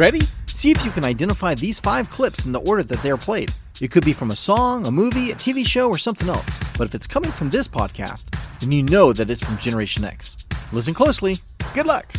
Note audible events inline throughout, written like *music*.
Ready? See if you can identify these five clips in the order that they are played. It could be from a song, a movie, a TV show, or something else. But if it's coming from this podcast, then you know that it's from Generation X. Listen closely. Good luck.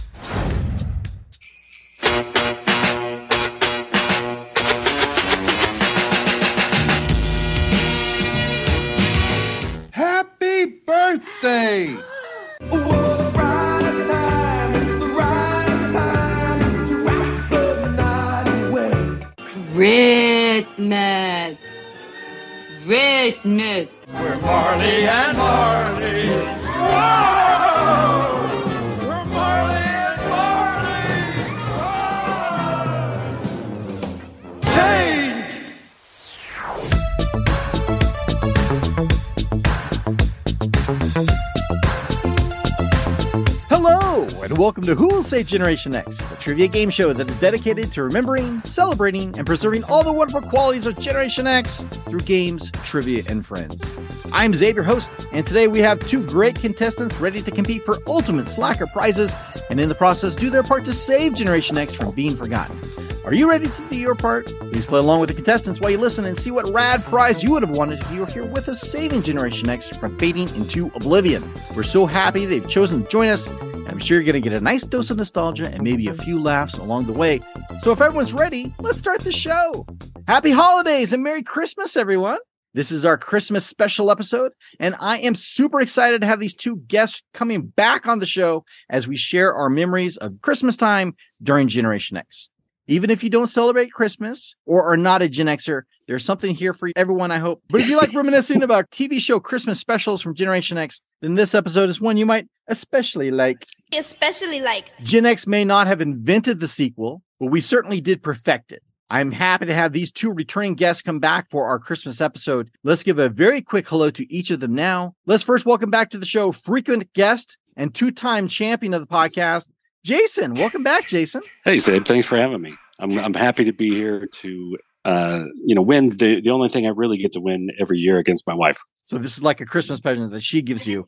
Welcome to Who Will Save Generation X, the trivia game show that is dedicated to remembering, celebrating, and preserving all the wonderful qualities of Generation X through games, trivia, and friends. I'm Xavier, host, and today we have two great contestants ready to compete for ultimate slacker prizes and in the process do their part to save Generation X from being forgotten. Are you ready to do your part? Please play along with the contestants while you listen and see what rad prize you would have wanted if you were here with us saving Generation X from fading into oblivion. We're so happy they've chosen to join us, I'm sure you're going to get a nice dose of nostalgia and maybe a few laughs along the way. So if everyone's ready, let's start the show. Happy holidays and Merry Christmas, everyone. This is our Christmas special episode, and I am super excited to have these two guests coming back on the show as we share our memories of Christmas time during Generation X. Even if you don't celebrate Christmas or are not a Gen Xer, there's something here for everyone, I hope. But if you like reminiscing about TV show Christmas specials from Generation X, then this episode is one you might especially like. Especially like Gen X may not have invented the sequel, but we certainly did perfect it. I'm happy to have these two returning guests come back for our Christmas episode. Let's give a very quick hello to each of them now. Let's first welcome back to the show frequent guest and two time champion of the podcast, Jason. Welcome back, Jason. Hey, Zabe, thanks for having me. I'm I'm happy to be here to uh, you know win the the only thing I really get to win every year against my wife. So this is like a Christmas present that she gives you.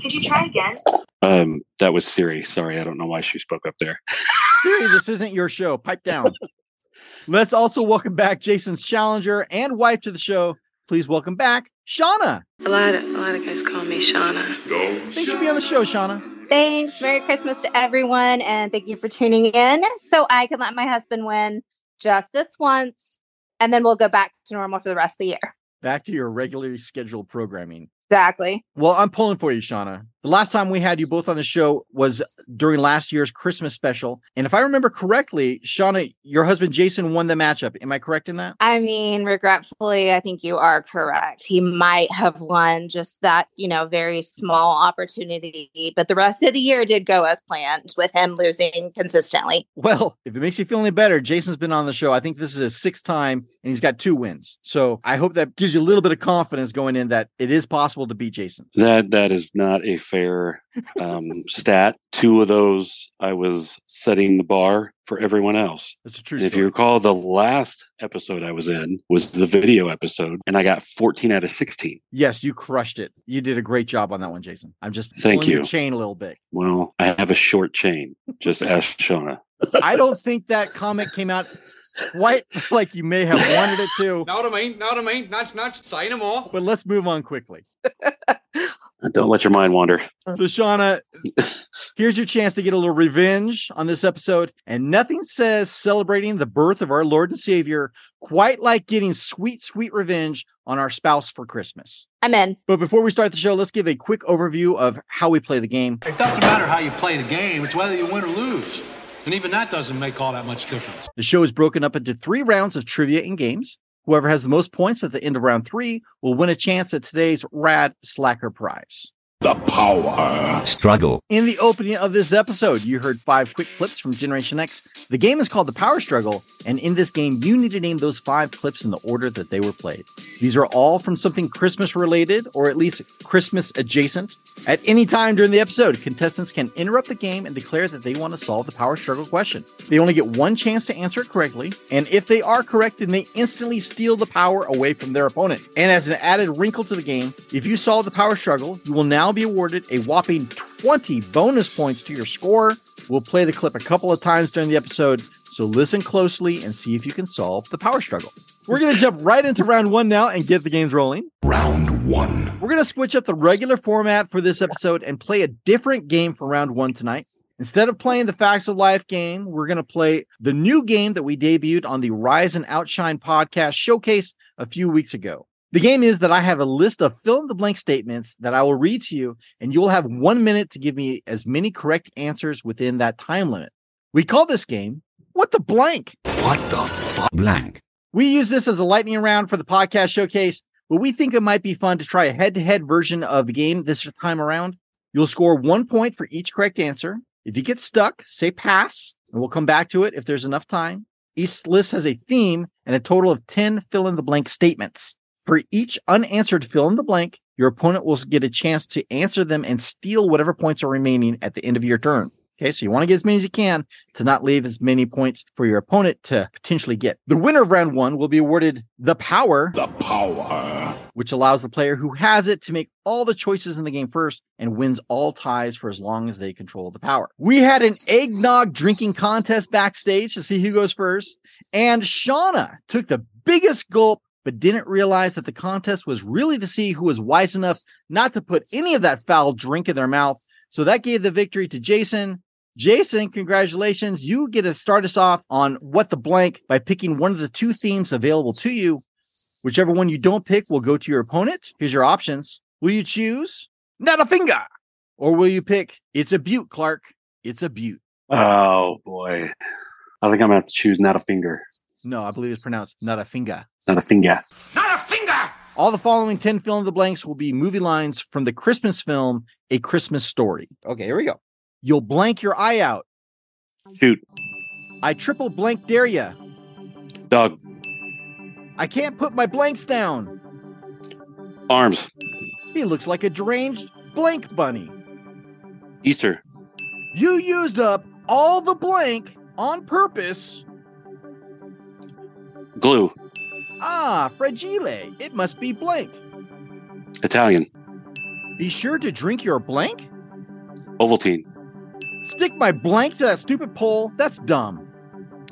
Get. Could you try again? Um, that was Siri. Sorry, I don't know why she spoke up there. Siri, this isn't your show. Pipe down. Let's also welcome back Jason's challenger and wife to the show. Please welcome back Shawna. A lot of a lot of guys call me Shawna. Thanks for being on the show, Shawna. Thanks. Merry Christmas to everyone, and thank you for tuning in. So I can let my husband win just this once, and then we'll go back to normal for the rest of the year. Back to your regularly scheduled programming. Exactly. Well, I'm pulling for you, Shawna. The last time we had you both on the show was during last year's Christmas special. And if I remember correctly, Shawna, your husband Jason won the matchup. Am I correct in that? I mean, regretfully, I think you are correct. He might have won just that, you know, very small opportunity, but the rest of the year did go as planned with him losing consistently. Well, if it makes you feel any better, Jason's been on the show. I think this is his sixth time and he's got two wins. So I hope that gives you a little bit of confidence going in that it is possible to beat Jason. That that is not a fair um, *laughs* stat. Two of those, I was setting the bar for everyone else. That's a true if you recall, the last episode I was in was the video episode, and I got 14 out of 16. Yes, you crushed it. You did a great job on that one, Jason. I'm just Thank you. chain a little bit. Well, I have a short chain. Just ask Shawna. I don't think that comment came out quite *laughs* like you may have wanted it to. Now to me, now to me, nudge, nudge, say no more. But let's move on quickly. *laughs* Don't let your mind wander. So, Shawna, *laughs* here's your chance to get a little revenge on this episode. And nothing says celebrating the birth of our Lord and Savior quite like getting sweet, sweet revenge on our spouse for Christmas. I'm in. But before we start the show, let's give a quick overview of how we play the game. It doesn't matter how you play the game, it's whether you win or lose. And even that doesn't make all that much difference. The show is broken up into three rounds of trivia and games. Whoever has the most points at the end of round three will win a chance at today's Rad Slacker Prize. The power. Struggle. In the opening of this episode, you heard five quick clips from Generation X. The game is called The Power Struggle, and in this game, you need to name those five clips in the order that they were played. These are all from something Christmas related, or at least Christmas adjacent. At any time during the episode, contestants can interrupt the game and declare that they want to solve the power struggle question. They only get one chance to answer it correctly, and if they are correct, then they instantly steal the power away from their opponent. And as an added wrinkle to the game, if you solve the power struggle, you will now be awarded a whopping 20 bonus points to your score. We'll play the clip a couple of times during the episode, So listen closely and see if you can solve the power struggle. We're going to jump right into round one now and get the games rolling. Round one. We're going to switch up the regular format for this episode and play a different game for round one tonight. Instead of playing the Facts of Life game, we're going to play the new game that we debuted on the Rise and Outshine podcast showcase a few weeks ago. The game is that I have a list of fill in the blank statements that I will read to you, and you'll have one minute to give me as many correct answers within that time limit. We call this game What the Blank? What the fuck? Blank. We use this as a lightning round for the podcast showcase, but we think it might be fun to try a head to head version of the game this time around. You'll score one point for each correct answer. If you get stuck, say pass, and we'll come back to it if there's enough time. Each list has a theme and a total of 10 fill in the blank statements. For each unanswered fill in the blank, your opponent will get a chance to answer them and steal whatever points are remaining at the end of your turn. Okay, so you want to get as many as you can to not leave as many points for your opponent to potentially get. The winner of round one will be awarded the power, The power. which allows the player who has it to make all the choices in the game first and wins all ties for as long as they control the power. We had an eggnog drinking contest backstage to see who goes first, and Shawna took the biggest gulp. But didn't realize that the contest was really to see who was wise enough not to put any of that foul drink in their mouth. So that gave the victory to Jason. Jason, congratulations. You get to start us off on what the blank by picking one of the two themes available to you. Whichever one you don't pick will go to your opponent. Here's your options. Will you choose not a finger? Or will you pick it's a butte, Clark? It's a butte. Oh boy. I think I'm gonna have to choose not a finger. No, I believe it's pronounced not a finger. Not a finger. Not a finger! All the following 10 fill in the blanks will be movie lines from the Christmas film A Christmas Story. Okay, here we go. You'll blank your eye out. Shoot. I triple blank dare ya. Dog. I can't put my blanks down. Arms. He looks like a deranged blank bunny. Easter. You used up all the blank on purpose. Glue. Ah, fragile. It must be blank. Italian. Be sure to drink your blank. Ovaltine. Stick my blank to that stupid pole. That's dumb.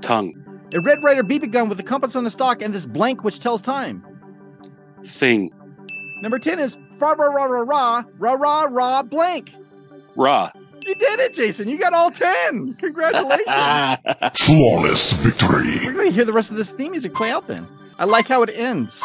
Tongue. A Red Ryder BB gun with a compass on the stock and this blank which tells time. Thing. Number 10 is fra ra ra ra ra ra ra ra blank. Raw. You did it, Jason. You got all 10. Congratulations. *laughs* Flawless victory. We're going to hear the rest of this theme music play out then. I like how it ends.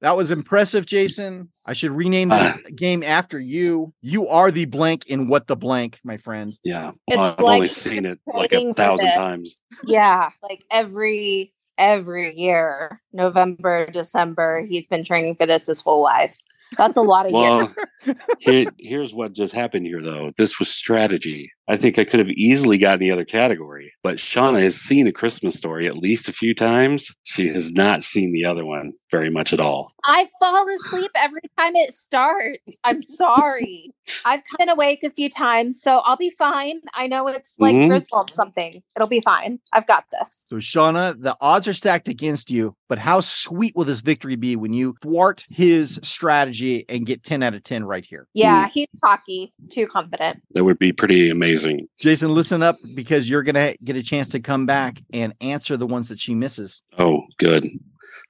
That was impressive, Jason. I should rename this *sighs* game after you. You are the blank in what the blank, my friend. yeah. It's Well, I've like only seen it like a thousand times. Yeah, like every every year, November, December, he's been training for this his whole life. That's a lot of years. Well, *laughs* here, here's what just happened here, though. This was strategy. I think I could have easily gotten the other category, but Shawna has seen a Christmas story at least a few times. She has not seen the other one very much at all. I fall asleep every time it starts. I'm sorry. I've been awake a few times, so I'll be fine. I know it's like Mhm. Griswold something. It'll be fine. I've got this. So, Shawna, the odds are stacked against you, but how sweet will this victory be when you thwart his strategy and get 10 out of 10 right here? Yeah, he's cocky, too confident. That would be pretty amazing. Jason, listen up because you're going to get a chance to come back and answer the ones that she misses. Oh, good.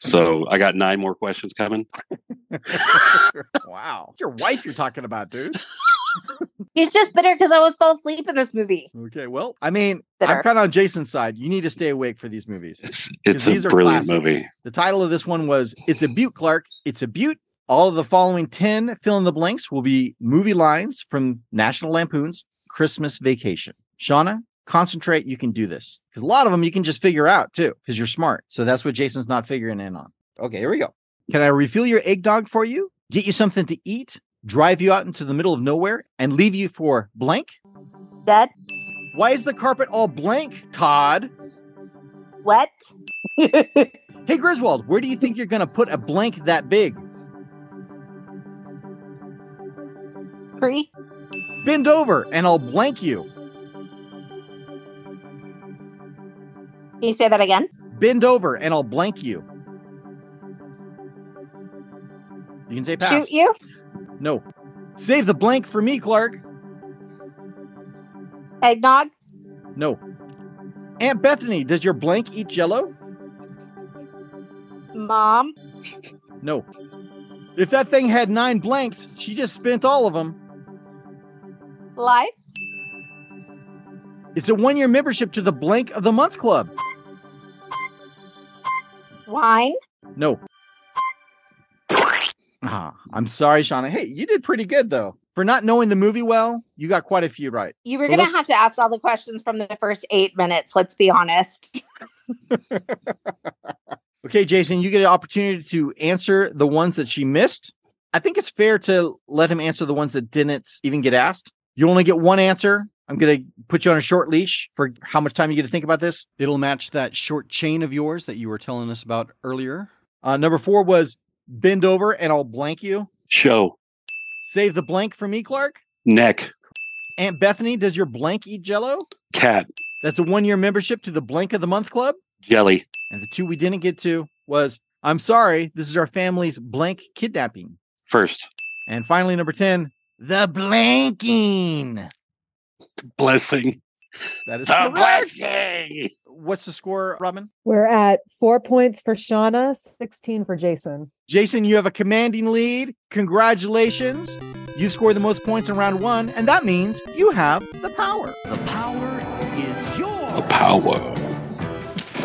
So I got nine more questions coming. *laughs* wow. It's your wife you're talking about, dude. He's just bitter because I always fall asleep in this movie. Okay, well, I mean, I'm kind of on Jason's side. You need to stay awake for these movies. It's it's these a are brilliant classics. movie. The title of this one was It's a Butte, Clark. It's a Butte. All of the following 10 fill in the blanks will be movie lines from National Lampoon's Christmas Vacation. Shawna, concentrate. You can do this because a lot of them you can just figure out too because you're smart. So that's what Jason's not figuring in on. Okay, here we go. Can I refill your eggnog for you? Get you something to eat? Drive you out into the middle of nowhere and leave you for blank? Dead, Why is the carpet all blank, Todd? wet, *laughs* Hey, Griswold, where do you think you're going to put a blank that big? free, Bend over and I'll blank you. Can you say that again? Bend over and I'll blank you. You can say pass. Shoot you? No. Save the blank for me, Clark. Eggnog? No. Aunt Bethany, does your blank eat jello? Mom, No. If that thing had nine blanks, she just spent all of them. Life, It's a one year membership to the Blank of the Month Club. wine, No. Ah, I'm sorry, Shawna. Hey, you did pretty good though. For not knowing the movie well, you got quite a few right. You were going to have to ask all the questions from the first eight minutes, let's be honest. *laughs* Okay, Jason, you get an opportunity to answer the ones that she missed. I think it's fair to let him answer the ones that didn't even get asked. You only get one answer. I'm going to put you on a short leash for how much time you get to think about this. It'll match that short chain of yours that you were telling us about earlier. Uh, number four was bend over and I'll blank you. Show. Save the blank for me, Clark. Neck. Aunt Bethany, does your blank eat jello? Cat. That's a one year membership to the Blank of the Month Club. Jelly. And the two we didn't get to was I'm sorry, this is our family's blank kidnapping. First. And finally, number 10, the blanking. Blessing. That is The correct. blessing. What's the score, Robin? We're at four points for Shawna, 16 for Jason. Jason, you have a commanding lead. Congratulations. You scored the most points in round one, and that means you have the power. The power is yours. The power.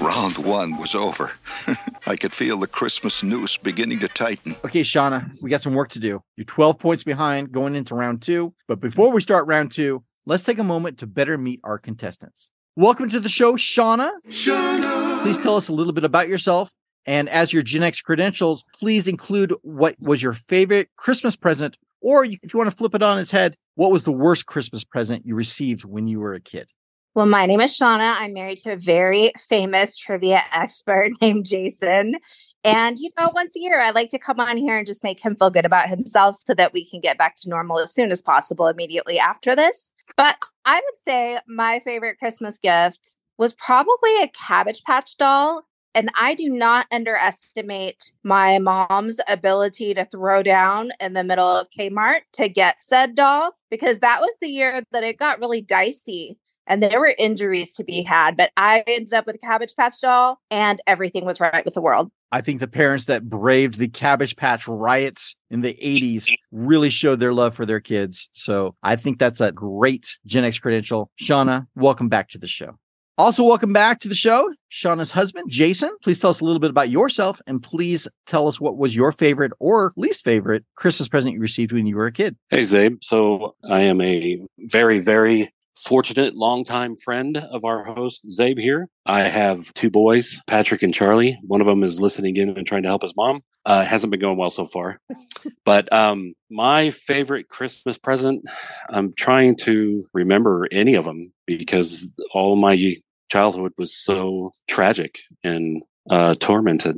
Round one was over. *laughs* I could feel the Christmas noose beginning to tighten. Okay, Shawna, we got some work to do. You're 12 points behind going into round two. But before we start round two, let's take a moment to better meet our contestants. Welcome to the show, Shawna. Shawna. Please tell us a little bit about yourself. And as your Gen X credentials, please include what was your favorite Christmas present, or if you want to flip it on its head, what was the worst Christmas present you received when you were a kid? Well, my name is Shawna. I'm married to a very famous trivia expert *laughs* named Jason. And, you know, once a year, I like to come on here and just make him feel good about himself so that we can get back to normal as soon as possible immediately after this. But I would say my favorite Christmas gift was probably a Cabbage Patch doll. And I do not underestimate my mom's ability to throw down in the middle of Kmart to get said doll because that was the year that it got really dicey and there were injuries to be had. But I ended up with a Cabbage Patch doll and everything was right with the world. I think the parents that braved the Cabbage Patch riots in the 80s really showed their love for their kids. So I think that's a great Gen X credential. Shawna, welcome back to the show. Also, welcome back to the show, Shawna's husband, Jason. Please tell us a little bit about yourself and please tell us what was your favorite or least favorite Christmas present you received when you were a kid. Hey, Zabe. So I am a very, very fortunate longtime friend of our host, Zabe here. I have two boys, Patrick and Charlie. One of them is listening in and trying to help his mom. Uh, hasn't been going well so far. *laughs* but um, my favorite Christmas present, I'm trying to remember any of them because all my childhood was so tragic and uh, tormented.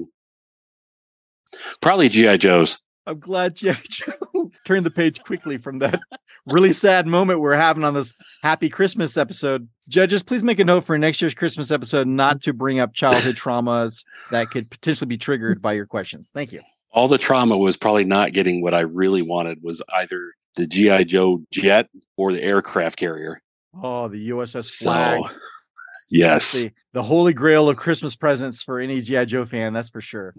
Probably G.I. Joe's. I'm glad you turned the page quickly from that *laughs* really sad moment we're having on this happy Christmas episode. Judges, please make a note for next year's Christmas episode not to bring up childhood traumas that could potentially be triggered by your questions. Thank you. All the trauma was probably not getting what I really wanted was either the GI Joe jet or the aircraft carrier. Oh, the USS So, Flagg. yes, the, the holy grail of Christmas presents for any GI Joe fan, that's for sure.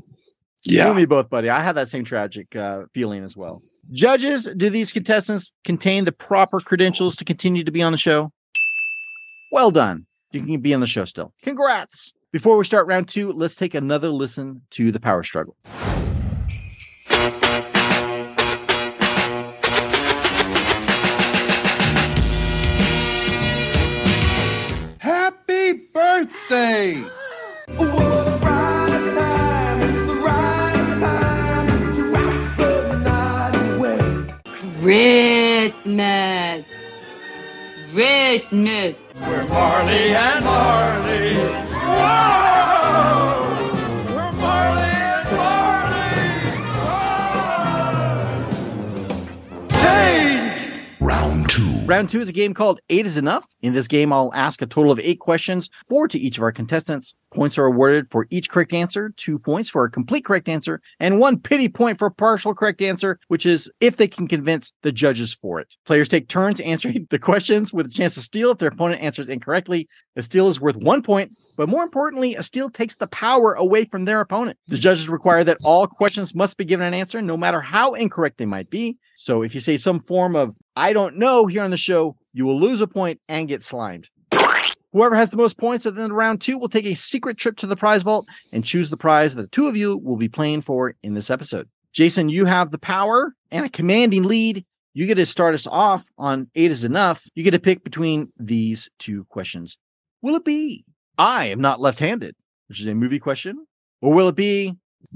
You yeah. me both, buddy. I had that same tragic uh, feeling as well. Judges, do these contestants contain the proper credentials to continue to be on the show? Well done. You can be on the show still. Congrats. Before we start round two, let's take another listen to the power struggle. Christmas. Christmas. We're Marley and Marley. Whoa! Round two is a game called Eight is Enough. In this game, I'll ask a total of eight questions, four to each of our contestants. Points are awarded for each correct answer, two points for a complete correct answer, and one pity point for a partial correct answer, which is if they can convince the judges for it. Players take turns answering *laughs* the questions with a chance to steal if their opponent answers incorrectly. The steal is worth one point, but more importantly, a steal takes the power away from their opponent. The judges require that all questions must be given an answer, no matter how incorrect they might be. So if you say some form of I don't know here on the show, you will lose a point and get slimed. Whoever has the most points at the end of round two will take a secret trip to the prize vault and choose the prize that the two of you will be playing for in this episode. Jason, you have the power and a commanding lead. You get to start us off on eight is enough. You get to pick between these two questions. Will it be I am not left handed, which is a movie question? Or will it be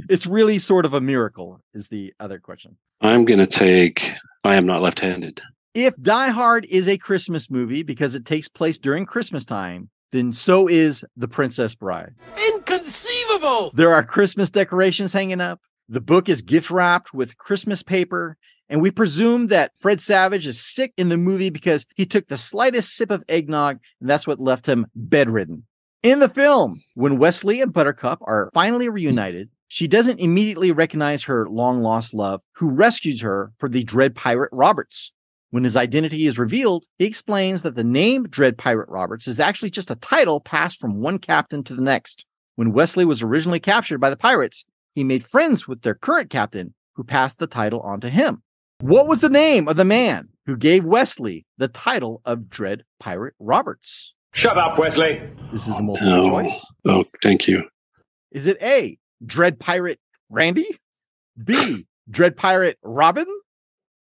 it's really sort of a miracle, is the other question. I'm going to take I am not left handed. If Die Hard is a Christmas movie because it takes place during Christmas time, then so is The Princess Bride. Inconceivable! There are Christmas decorations hanging up. The book is gift wrapped with Christmas paper. And we presume that Fred Savage is sick in the movie because he took the slightest sip of eggnog, and that's what left him bedridden. In the film, when Westley and Buttercup are finally reunited, she doesn't immediately recognize her long lost love, who rescues her for the Dread Pirate Roberts. When his identity is revealed, he explains that the name Dread Pirate Roberts is actually just a title passed from one captain to the next. When Westley was originally captured by the pirates, he made friends with their current captain, who passed the title on to him. What was the name of the man who gave Westley the title of Dread Pirate Roberts? Shut up, Westley. This is a multiple Oh, choice. oh, thank you. Is it A, Dread Pirate Randy? B, Dread Pirate Robin?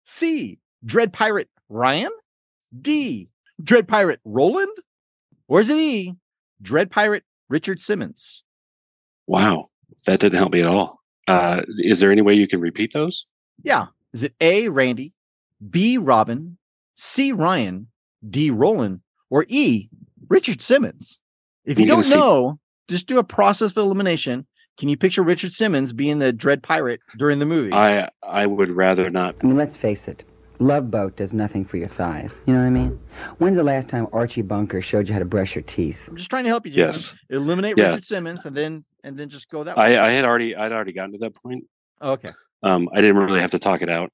C, Dread Pirate Ryan? D, Dread Pirate Roland? Or is it E, Dread Pirate Richard Simmons? Wow, that didn't help me at all. Uh, is there any way you can repeat those? Yeah. Is it A, Randy, B, Robin, C, Ryan, D, Roland, or E, Richard Simmons? If you don't say- know, just do a process of elimination. Can you picture Richard Simmons being the Dread Pirate during the movie? I I would rather not. I mean, let's face it. Love Boat does nothing for your thighs. You know what I mean? When's the last time Archie Bunker showed you how to brush your teeth? I'm just trying to help you, Jason. Yes. Eliminate Yeah. Richard Simmons and then and then just go that way. I, I had already I'd already gotten to that point. Oh, okay. Um, I didn't really have to talk it out.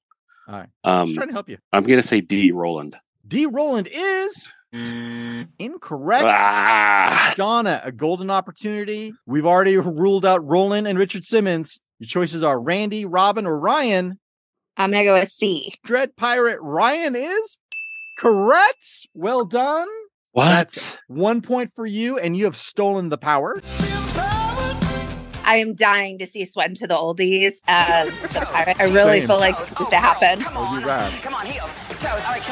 All right. Um, just trying to help you. I'm gonna say D. Roland. D. Roland is incorrect. Ah. Shawna, a golden opportunity. We've already ruled out Roland and Richard Simmons. Your choices are Randy, Robin, or Ryan. I'm gonna go with C. Dread Pirate Ryan is correct. Well done. What? That's one point for you, and you have stolen the power. I am dying to see Sweatin' to the Oldies as the *laughs* pirate. I really Same. feel like this needs to happen. Oh, you rad. Come on, heels. Toes. All right,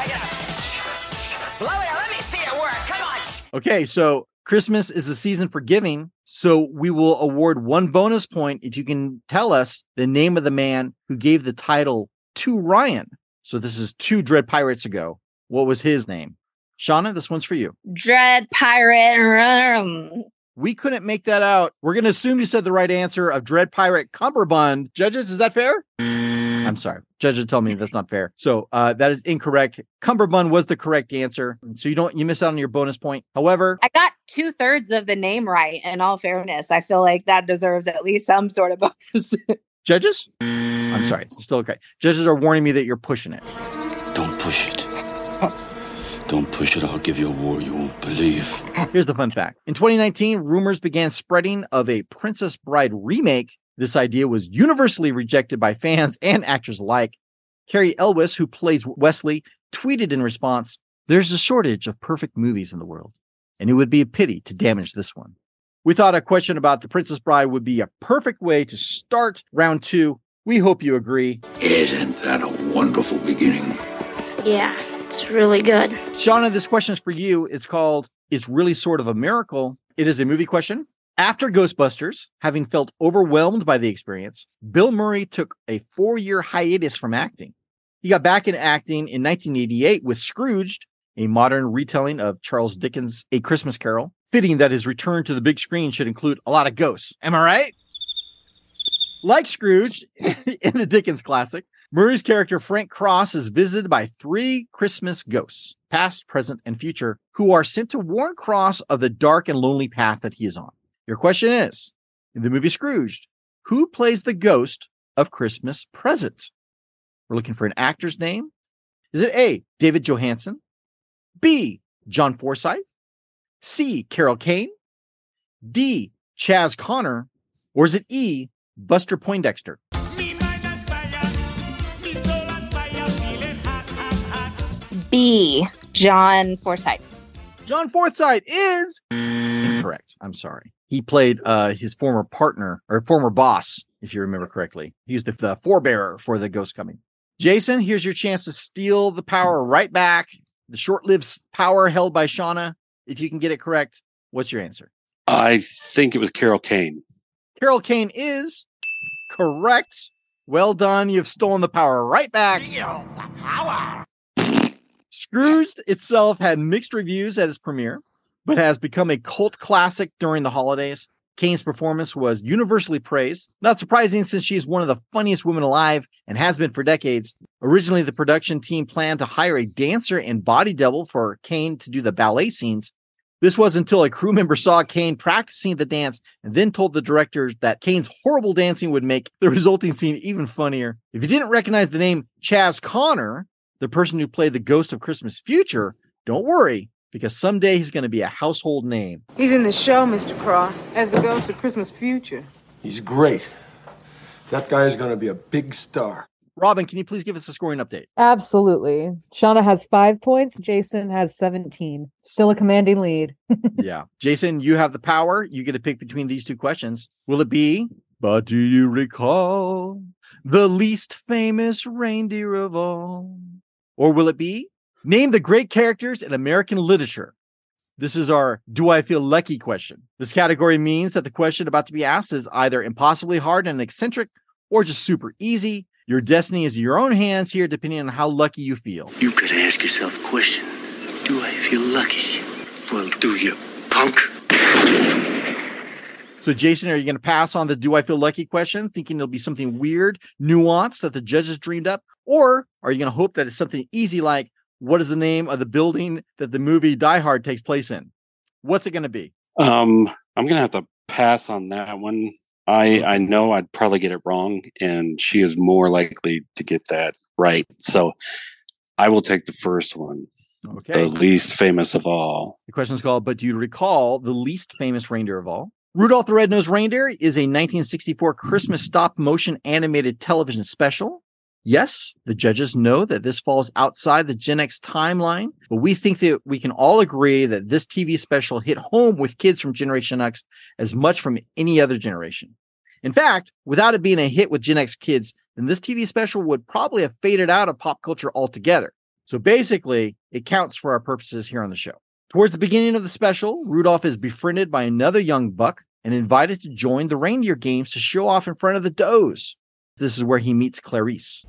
Okay, so Christmas is the season for giving. So we will award one bonus point if you can tell us the name of the man who gave the title to Ryan. So this is two Dread Pirates ago. What was his name? Shawna, this one's for you. Dread pirate. We couldn't make that out. We're going to assume you said the right answer of Dread Pirate Cummerbund. Judges, is that fair? I'm sorry. Judges tell me that's not fair. So uh, that is incorrect. Cummerbund was the correct answer. So you don't you miss out on your bonus point. However, I got two thirds of the name right. In all fairness, I feel like that deserves at least some sort of bonus. *laughs* judges, I'm sorry. It's still okay. Judges are warning me that you're pushing it. Don't push it. Don't push it. I'll give you a war you won't believe. Here's the fun fact. In 2019, rumors began spreading of a Princess Bride remake. This idea was universally rejected by fans and actors alike. Cary Elwes, who plays Westley, tweeted in response, There's a shortage of perfect movies in the world, and it would be a pity to damage this one. We thought a question about The Princess Bride would be a perfect way to start round two. We hope you agree. Isn't that a wonderful beginning? Yeah, it's really good. Shawna, this question is for you. It's called It's Really Sort of a Miracle. It is a movie question. After Ghostbusters, having felt overwhelmed by the experience, Bill Murray took a four year hiatus from acting. He got back in acting in 1988 with Scrooged, a modern retelling of Charles Dickens' A Christmas Carol. Fitting that his return to the big screen should include a lot of ghosts. Am I right? Like Scrooge *laughs* in the Dickens classic, Murray's character Frank Cross is visited by three Christmas ghosts, past, present, and future, who are sent to warn Cross of the dark and lonely path that he is on. Your question is in the movie Scrooged, who plays the ghost of Christmas present? We're looking for an actor's name. Is it A, David Johansen? B, John Forsythe? C, Carol Kane? D, Chaz Connor? Or is it E, Buster Poindexter? B. John Forsythe. John Forsythe is incorrect. I'm sorry. He played uh, his former partner or former boss, if you remember correctly. He was the, the forebearer for the ghost coming. Jason, here's your chance to steal the power right back. The short-lived power held by Shawna. If you can get it correct, what's your answer? I think it was Carol Kane. Carol Kane is correct. Well done. You've stolen the power right back. Steal the power. Scrooged itself had mixed reviews at its premiere, but has become a cult classic during the holidays. Kane's performance was universally praised. Not surprising since she's one of the funniest women alive and has been for decades. Originally, the production team planned to hire a dancer and body double for Kane to do the ballet scenes. This was until a crew member saw Kane practicing the dance and then told the directors that Kane's horrible dancing would make the resulting scene even funnier. If you didn't recognize the name Chaz Connor, the person who played the ghost of Christmas Future, don't worry, because someday he's going to be a household name. He's in the show, Mr. Cross, as the ghost of Christmas Future. He's great. That guy's going to be a big star. Robin, can you please give us a scoring update? Absolutely. Shawna has five points. Jason has 17. Still a commanding lead. *laughs* yeah. Jason, you have the power. You get to pick between these two questions. Will it be, but do you recall the least famous reindeer of all? Or will it be, name the great characters in American literature? This is our Do I Feel Lucky question. This category means that the question about to be asked is either impossibly hard and eccentric or just super easy. Your destiny is in your own hands here, depending on how lucky you feel. You've got to ask yourself the question Do I feel lucky? Well, do you, punk? So, Jason, are you going to pass on the Do I Feel Lucky question, thinking it'll be something weird, nuanced that the judges dreamed up? Or are you going to hope that it's something easy like, what is the name of the building that the movie Die Hard takes place in? What's it going to be? Um, I'm going to have to pass on that one. I I know I'd probably get it wrong, and she is more likely to get that right. So I will take the first one. Okay. The least famous of all. The question is called, but do you recall the least famous reindeer of all? Rudolph the Red-Nosed Reindeer is a 1964 Christmas stop motion animated television special. Yes, the judges know that this falls outside the Gen X timeline, but we think that we can all agree that this TV special hit home with kids from Generation X as much from any other generation. In fact, without it being a hit with Gen X kids, then this TV special would probably have faded out of pop culture altogether. So basically, it counts for our purposes here on the show. Towards the beginning of the special, Rudolph is befriended by another young buck and invited to join the reindeer games to show off in front of the does. This is where he meets Clarice.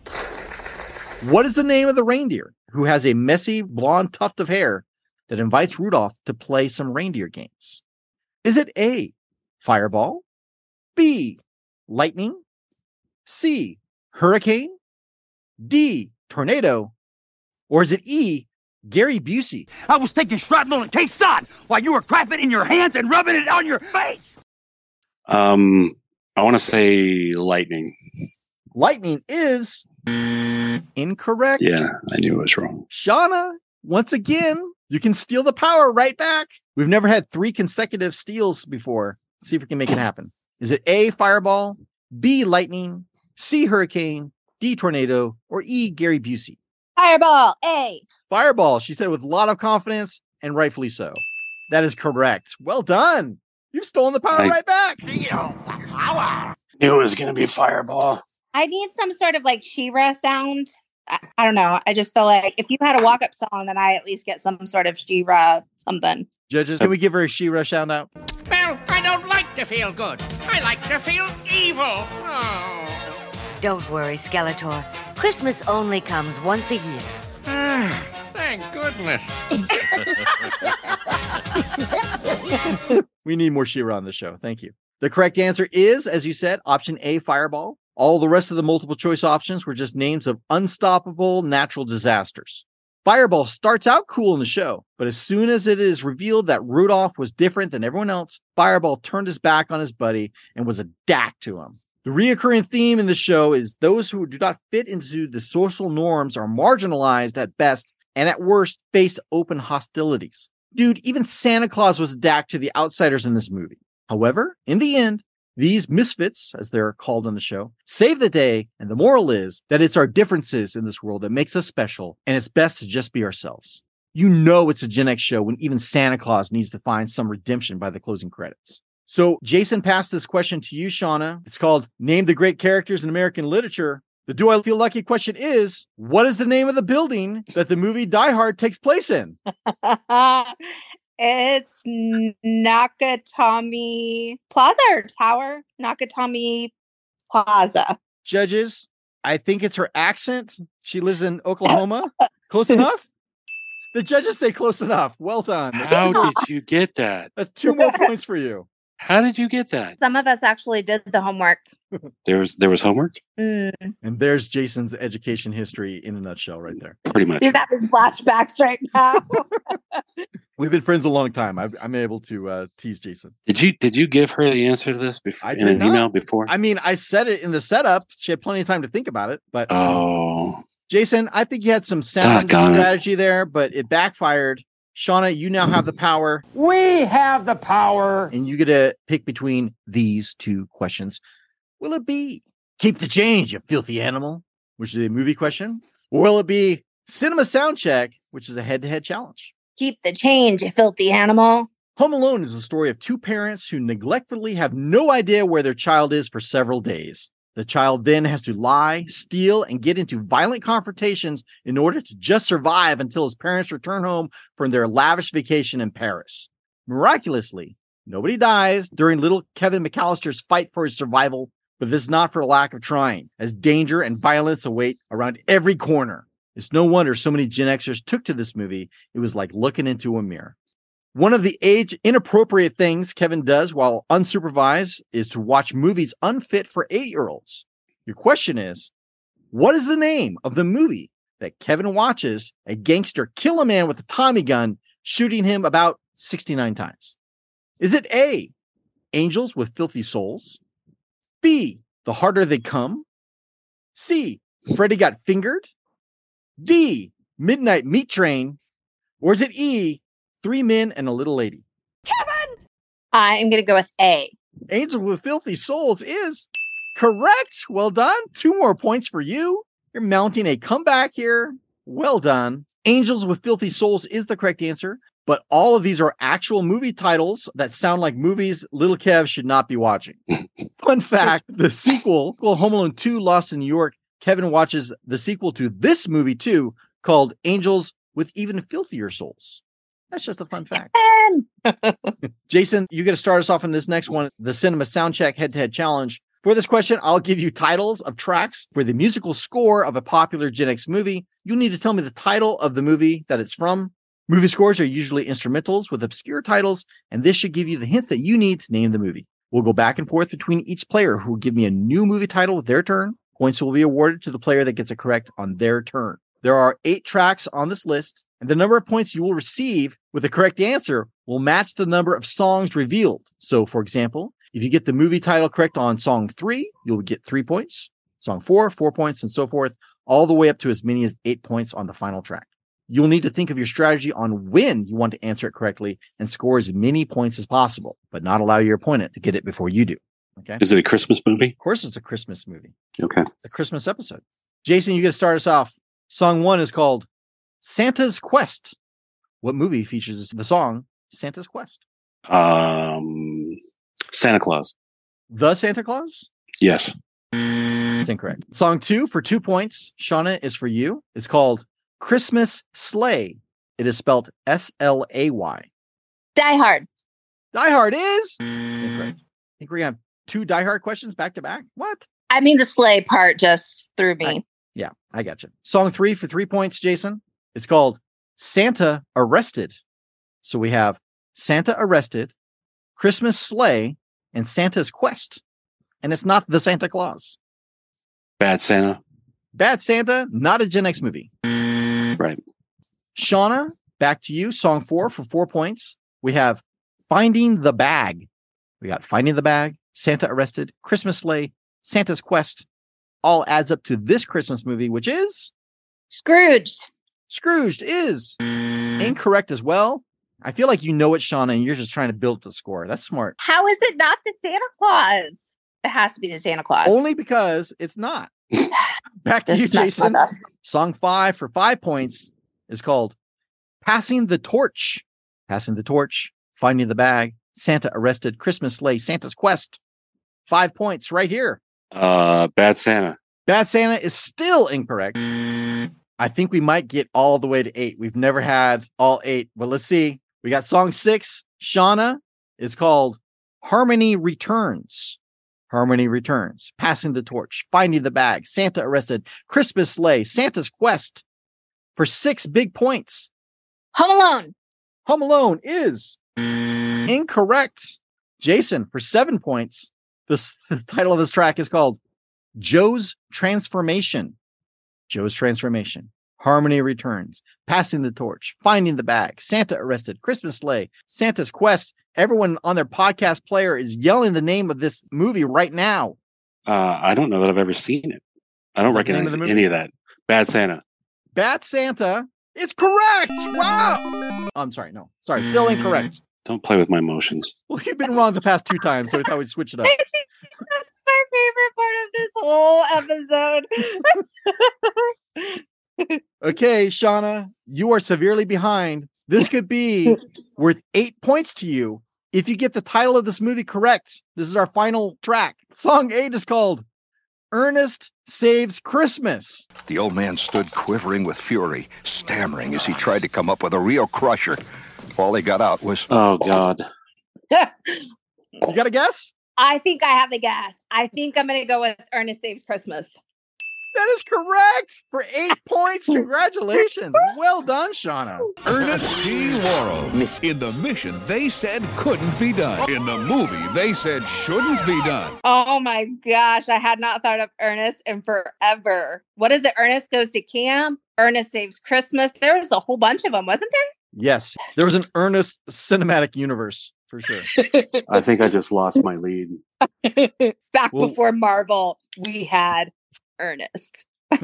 What is the name of the reindeer who has a messy blonde tuft of hair that invites Rudolph to play some reindeer games? Is it A, Fireball, B, Lightning, C, Hurricane, D, Tornado, or is it E, Gary Busey? I was taking shrapnel and Khe Sanh while you were crapping in your hands and rubbing it on your face. Um, I want to say lightning. Lightning is incorrect. Yeah, I knew it was wrong. Shawna, once again, you can steal the power right back. We've never had three consecutive steals before. see if we can make it happen. Is it A, Fireball, B, Lightning, C, Hurricane, D, Tornado, or E, Gary Busey? Fireball, A. Fireball, she said with a lot of confidence, and rightfully so. That is correct. Well done. You've stolen the power I- right back. I Knew it was going to be fireball. I need some sort of like She-Ra sound. I, I don't know. I just feel like if you had a walk up song, then I at least get some sort of She-Ra something. Judges, can we give her a She Rush shout out? Well, I don't like to feel good. I like to feel evil. Oh. Don't worry, Skeletor. Christmas only comes once a year. Ah, thank goodness. *laughs* we need more She-Ra on the show. Thank you. The correct answer is, as you said, option A, Fireball. All the rest of the multiple choice options were just names of unstoppable natural disasters. Fireball starts out cool in the show, but as soon as it is revealed that Rudolph was different than everyone else, Fireball turned his back on his buddy and was a dack to him. The reoccurring theme in the show is those who do not fit into the social norms are marginalized at best and at worst face open hostilities. Dude, even Santa Claus was a dack to the outsiders in this movie. However, in the end, these misfits, as they're called on the show, save the day. And the moral is that it's our differences in this world that makes us special. And it's best to just be ourselves. You know, it's a Gen X show when even Santa Claus needs to find some redemption by the closing credits. So Jason passed this question to you, Shawna. It's called Name the Great Characters in American Literature. The Do I Feel Lucky question is What is the name of the building that the movie Die Hard takes place in? *laughs* It's Nakatomi Plaza or Tower? Nakatomi Plaza. Judges, I think it's her accent. She lives in Oklahoma. *laughs* Close enough? The judges say close enough. Well done. How *laughs* did you get that? That's two more points for you. *laughs* How did you get that? Some of us actually did the homework. There was there was homework. Mm. And there's Jason's education history in a nutshell, right there. Pretty much. He's having flashbacks right now. We've been friends a long time. I've, I'm able to uh, tease Jason. Did you did you give her the answer to this before I in did an not. email before? I mean, I said it in the setup. She had plenty of time to think about it. But oh, Jason, I think you had some sound Doggone it. strategy there, but it backfired. Shawna, you now have the power. We have the power. and you get to pick between these two questions. Will it be keep the change, you filthy animal, which is a movie question, or will it be cinema sound check, which is a head to head challenge? Keep the change, you filthy animal. Home Alone is the story of two parents who neglectfully have no idea where their child is for several days. The child then has to lie, steal, and get into violent confrontations in order to just survive until his parents return home from their lavish vacation in Paris. Miraculously, nobody dies during little Kevin McCallister's fight for his survival, but this is not for lack of trying, as danger and violence await around every corner. It's no wonder so many Gen Xers took to this movie. It was like looking into a mirror. One of the age inappropriate things Kevin does while unsupervised is to watch movies unfit for eight year olds. Your question is what is the name of the movie that Kevin watches a gangster kill a man with a Tommy gun, shooting him about 69 times? Is it A, Angels with Filthy Souls? B, The Harder They Come? C, Freddy Got Fingered? D, Midnight Meat Train? Or is it E, Three Men and a Little Lady? Kevin! I am going to go with A. Angel with Filthy Souls is correct. Well done. Two more points for you. You're mounting a comeback here. Well done. Angels with Filthy Souls is the correct answer, but all of these are actual movie titles that sound like movies little Kev should not be watching. *laughs* Fun fact the sequel, well, Home Alone 2 Lost in New York, Kevin watches the sequel to this movie too, called Angels with Even Filthier Souls. That's just a fun fact. *laughs* Jason, you get to start us off in this next one the Cinema Soundcheck Head to Head Challenge. For this question, I'll give you titles of tracks for the musical score of a popular Gen X movie. You need to tell me the title of the movie that it's from. Movie scores are usually instrumentals with obscure titles, and this should give you the hints that you need to name the movie. We'll go back and forth between each player who will give me a new movie title with their turn. Points will be awarded to the player that gets it correct on their turn. There are eight tracks on this list, and the number of points you will receive with the correct answer will match the number of songs revealed. So, for example, if you get the movie title correct on song three, you'll get three points. Song four, four points, and so forth, all the way up to as many as eight points on the final track. You'll need to think of your strategy on when you want to answer it correctly and score as many points as possible, but not allow your opponent to get it before you do. Okay. Is it a Christmas movie? Of course, it's a Christmas movie, Okay. a Christmas episode. Jason, you get to start us off. Song one is called Santa's Quest. What movie features the song Santa's Quest? Um, Santa Claus. The Santa Claus? Yes. It's incorrect. Song two for two points. Shawna is for you. It's called Christmas Sleigh. It is spelled S L A Y. Die Hard. Die Hard is incorrect. I think we're gonna have two Die Hard questions back to back. What? I mean, the sleigh part just threw me. Yeah, I got you. Song three for three points, Jason. It's called Santa Arrested. So we have Santa Arrested, Christmas Sleigh, and Santa's Quest. And it's not the Santa Claus. Bad Santa. Bad Santa, not a Gen X movie. Right. Shawna, back to you. Song four for four points. We have Finding the Bag. We got Finding the Bag, Santa Arrested, Christmas Sleigh, Santa's Quest. All adds up to this Christmas movie, which is Scrooged. Scrooged is mm. incorrect as well. I feel like you know it, Shawna, and you're just trying to build the score. That's smart. How is it not the Santa Claus? It has to be the Santa Claus. Only because it's not. *laughs* Back to you, Jason. Song five for five points is called Passing the Torch. Passing the Torch, Finding the Bag, Santa Arrested, Christmas Sleigh, Santa's Quest. Five points right here. Uh, Bad Santa. Bad Santa is still incorrect. I think we might get all the way to eight. We've never had all eight, but let's see. We got song six. Shawna is called Harmony Returns. Harmony Returns. Passing the Torch. Finding the Bag. Santa Arrested. Christmas Sleigh. Santa's Quest. For six big points. Home Alone. Home Alone is incorrect. Jason, for seven points. This, *laughs* the title of this track is called Joe's Transformation. Joe's Transformation. Harmony Returns. Passing the Torch. Finding the Bag. Santa Arrested. Christmas Sleigh. Santa's Quest. Everyone on their podcast player is yelling the name of this movie right now. Uh, I don't know that I've ever seen it. I don't Is that the name recognize of any of that. Bad Santa. Bad Santa. It's correct. Wow. I'm sorry. No, sorry. Still incorrect. Don't play with my emotions. Well, you've been wrong the past two times, so we thought we'd switch it up. *laughs* That's my favorite part of this whole episode. *laughs* Okay, Shawna, you are severely behind. This *laughs* could be worth eight points to you if you get the title of this movie correct. This is our final track. Song eight is called Ernest Saves Christmas. The old man stood quivering with fury, stammering as he tried to come up with a real crusher. All he got out was, Oh God. You got a guess? I think I have a guess. I think I'm going to go with Ernest Saves Christmas. That is correct for eight *laughs* points. Congratulations. Well done, Shawna. Ernest P. Worrell. In the mission, they said couldn't be done. In the movie, they said shouldn't be done. Oh my gosh, I had not thought of Ernest in forever. What is it? Ernest goes to camp. Ernest saves Christmas. There was a whole bunch of them, wasn't Yes, there was an Ernest cinematic universe for sure. I think I just lost *laughs* my lead. *laughs* Back Well- before Marvel, we had Ernest. *laughs*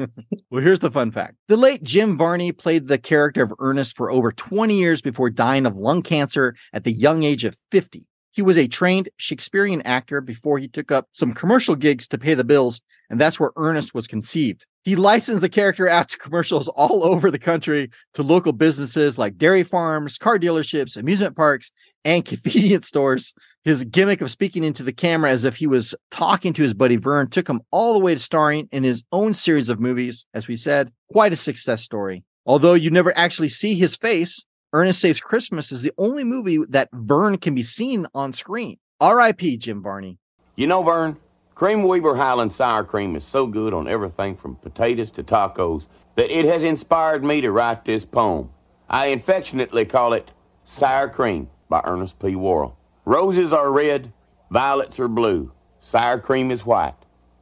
Well, here's the fun fact. The late Jim Varney played the character of Ernest for over 20 years before dying of lung cancer at the young age of 50. He was a trained Shakespearean actor before he took up some commercial gigs to pay the bills, and that's where Ernest was conceived. He licensed the character out to commercials all over the country to local businesses like dairy farms, car dealerships, amusement parks, and *laughs* convenience stores. His gimmick of speaking into the camera as if he was talking to his buddy Vern took him all the way to starring in his own series of movies. As we said, quite a success story. Although you never actually see his face, Ernest Saves Christmas is the only movie that Vern can be seen on screen. R.I.P. Jim Varney. You know, Vern, Cream Weaver Highland sour cream is so good on everything from potatoes to tacos that it has inspired me to write this poem. I affectionately call it Sour Cream by Ernest P. Worrell. Roses are red, violets are blue, sour cream is white,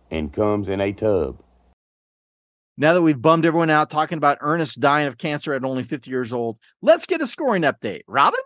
and comes in a tub. Now that we've bummed everyone out talking about Ernest dying of cancer at only 50 years old, let's get a scoring update. Robin?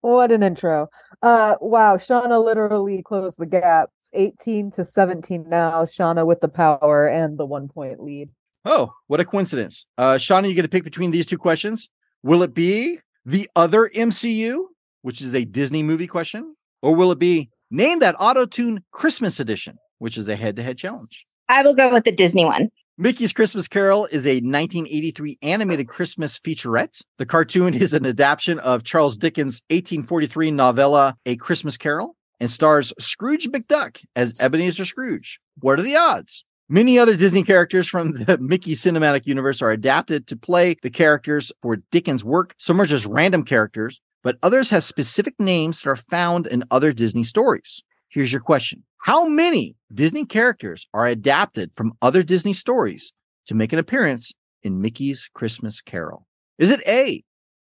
What an intro. Uh wow, Shawna literally closed the gap. 18 to 17 now. Shawna with the power and the one point lead. Oh, what a coincidence. Uh, Shawna, you get to pick between these two questions. Will it be the other MCU, which is a Disney movie question, or will it be name that auto tune Christmas edition, which is a head to head challenge? I will go with the Disney one. Mickey's Christmas Carol is a 1983 animated Christmas featurette. The cartoon is an adaptation of Charles Dickens' 1843 novella, A Christmas Carol, and stars Scrooge McDuck as Ebenezer Scrooge. What are the odds? Many other Disney characters from the *laughs* Mickey cinematic universe are adapted to play the characters for Dickens' work. Some are just random characters, but others have specific names that are found in other Disney stories. Here's your question How many Disney characters are adapted from other Disney stories to make an appearance in Mickey's Christmas Carol? Is it A,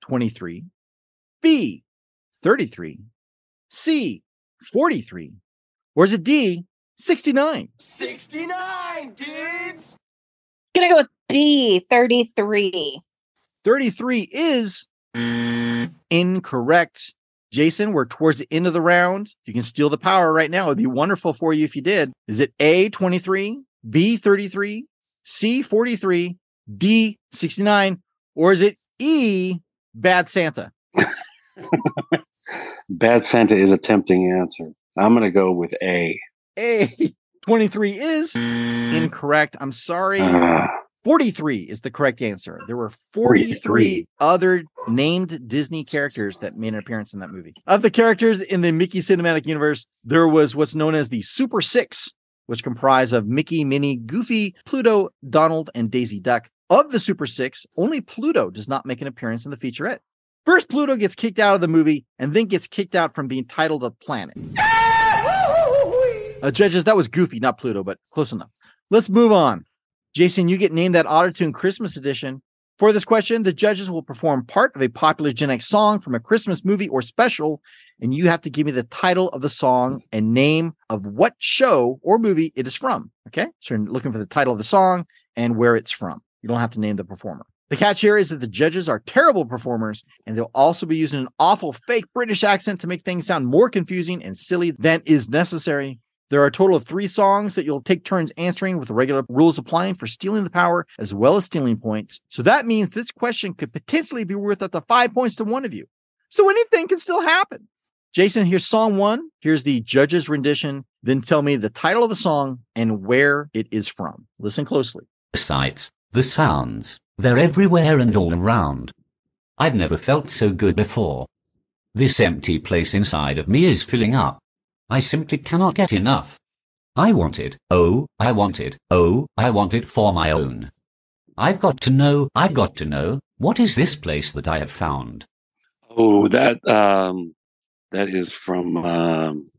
23, B, 33, C, 43, or is it D, 69. 69, dudes! Gonna go with B, 33. 33 is incorrect. Jason, we're towards the end of the round. You can steal the power right now. It'd be wonderful for you if you did. Is it A, 23, B, 33, C, 43, D, 69, or is it E, Bad Santa? *laughs* Bad Santa is a tempting answer. I'm going to go with A. A, *laughs* 23 is incorrect. I'm sorry. Ah. 43 is the correct answer. There were 43 43. other named Disney characters that made an appearance in that movie. Of the characters in the Mickey cinematic universe, there was what's known as the Super Six, which comprise of Mickey, Minnie, Goofy, Pluto, Donald, and Daisy Duck. Of the Super Six, only Pluto does not make an appearance in the featurette. First, Pluto gets kicked out of the movie and then gets kicked out from being titled a planet. Uh, judges, that was Goofy, not Pluto, but close enough. Let's move on. Jason, you get named that Autotune Christmas edition. For this question, the judges will perform part of a popular Gen X song from a Christmas movie or special, and you have to give me the title of the song and name of what show or movie it is from. Okay. So you're looking for the title of the song and where it's from. You don't have to name the performer. The catch here is that the judges are terrible performers, and they'll also be using an awful fake British accent to make things sound more confusing and silly than is necessary. There are a total of three songs that you'll take turns answering with the regular rules applying for stealing the power as well as stealing points. So that means this question could potentially be worth up to five points to one of you. So anything can still happen. Jason, here's song one. Here's the judge's rendition. Then tell me the title of the song and where it is from. Listen closely. Sights, the sounds, they're everywhere and all around. I've never felt so good before. This empty place inside of me is filling up. I simply cannot get enough. I want it, oh, I want it, oh, I want it for my own. I've got to know, I've got to know, what is this place that I have found? Oh, that um, that is from um,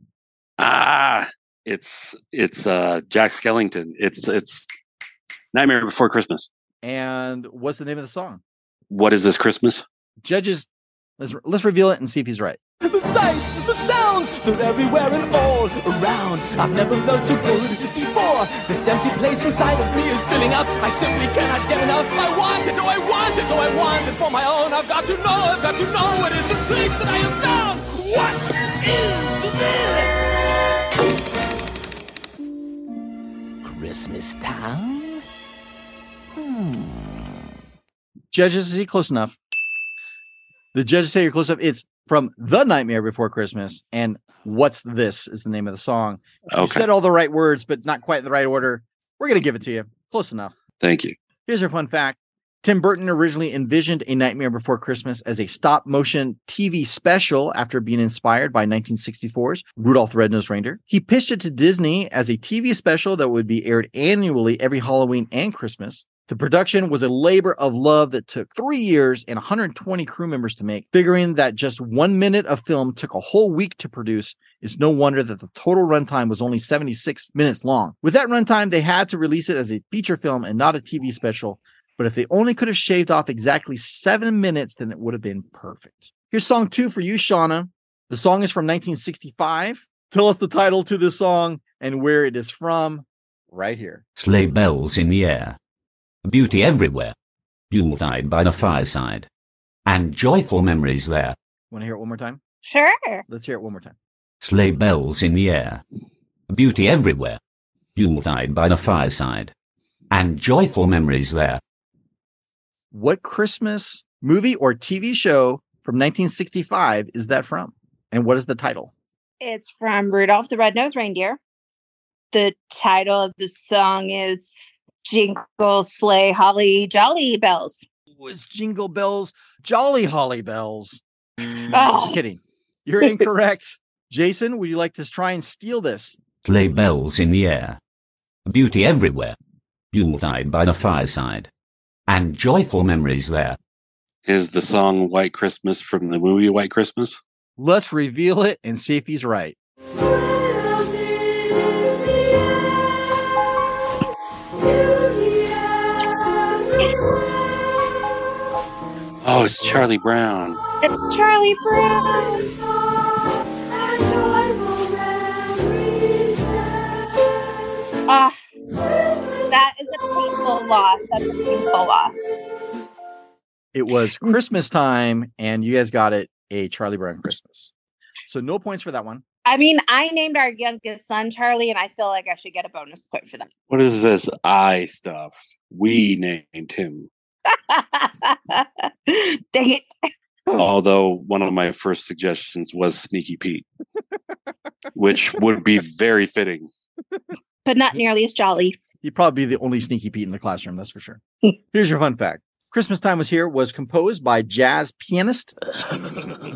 ah, it's it's uh Jack Skellington. It's it's Nightmare Before Christmas. And what's the name of the song? What is this Christmas? Judges, let's let's reveal it and see if he's right. The sights, the sounds, they're everywhere and all around. I've never felt so good before. This empty place inside of me is filling up. I simply cannot get enough. I want it, oh I want it, oh I want it for my own. I've got to know, I've got to know what is this place that I have found. What is Judges, is he close enough? The judges say you're close enough. It's from The Nightmare Before Christmas. And What's This is the name of the song. You said all the right words, but not quite in the right order. We're going to give it to you. Close enough. Thank you. Here's your fun fact Tim Burton originally envisioned A Nightmare Before Christmas as a stop motion TV special after being inspired by 1964's Rudolph the Red-Nosed Reindeer. He pitched it to Disney as a TV special that would be aired annually every Halloween and Christmas. The production was a labor of love that took three years and 120 crew members to make. Figuring that just one minute of film took a whole week to produce, it's no wonder that the total runtime was only 76 minutes long. With that runtime, they had to release it as a feature film and not a TV special. But if they only could have shaved off exactly seven minutes, then it would have been perfect. Here's song two for you, Shawna. The song is from 1965. Tell us the title to this song and where it is from right here. Sleigh bells in the air. Beauty everywhere. Yuletide by the fireside. And joyful memories there. Want to hear it one more time? Sure. Let's hear it one more time. Sleigh bells in the air. Beauty everywhere. Yuletide by the fireside. And joyful memories there. What Christmas movie or TV show from 1965 is that from? And what is the title? It's from Rudolph the Red-Nosed Reindeer. The title of the song is Jingle Sleigh Holly Jolly Bells. It was Jingle Bells, Jolly Holly Bells. Oh. Just ah. kidding. You're *laughs* incorrect. Jason, would you like to try and steal this? Sleigh bells in the air. Beauty everywhere. Yuletide by the fireside. And joyful memories there. Is the song White Christmas from the movie White Christmas? Let's reveal it and see if he's right. Oh, it's Charlie Brown. It's Charlie Brown. Ah that is a painful loss. That's a painful loss. It was Christmas time, and you guys got it a Charlie Brown Christmas. So no points for that one. I mean, I named our youngest son Charlie, and I feel like I should get a bonus point for that. What is this I stuff? We named him. *laughs* Dang it. Oh. Although one of my first suggestions was Sneaky Pete, which would be very fitting. But not nearly as jolly. You'd probably be the only sneaky Pete in the classroom, that's for sure. *laughs* Here's your fun fact. Christmas Time Was Here was composed by jazz pianist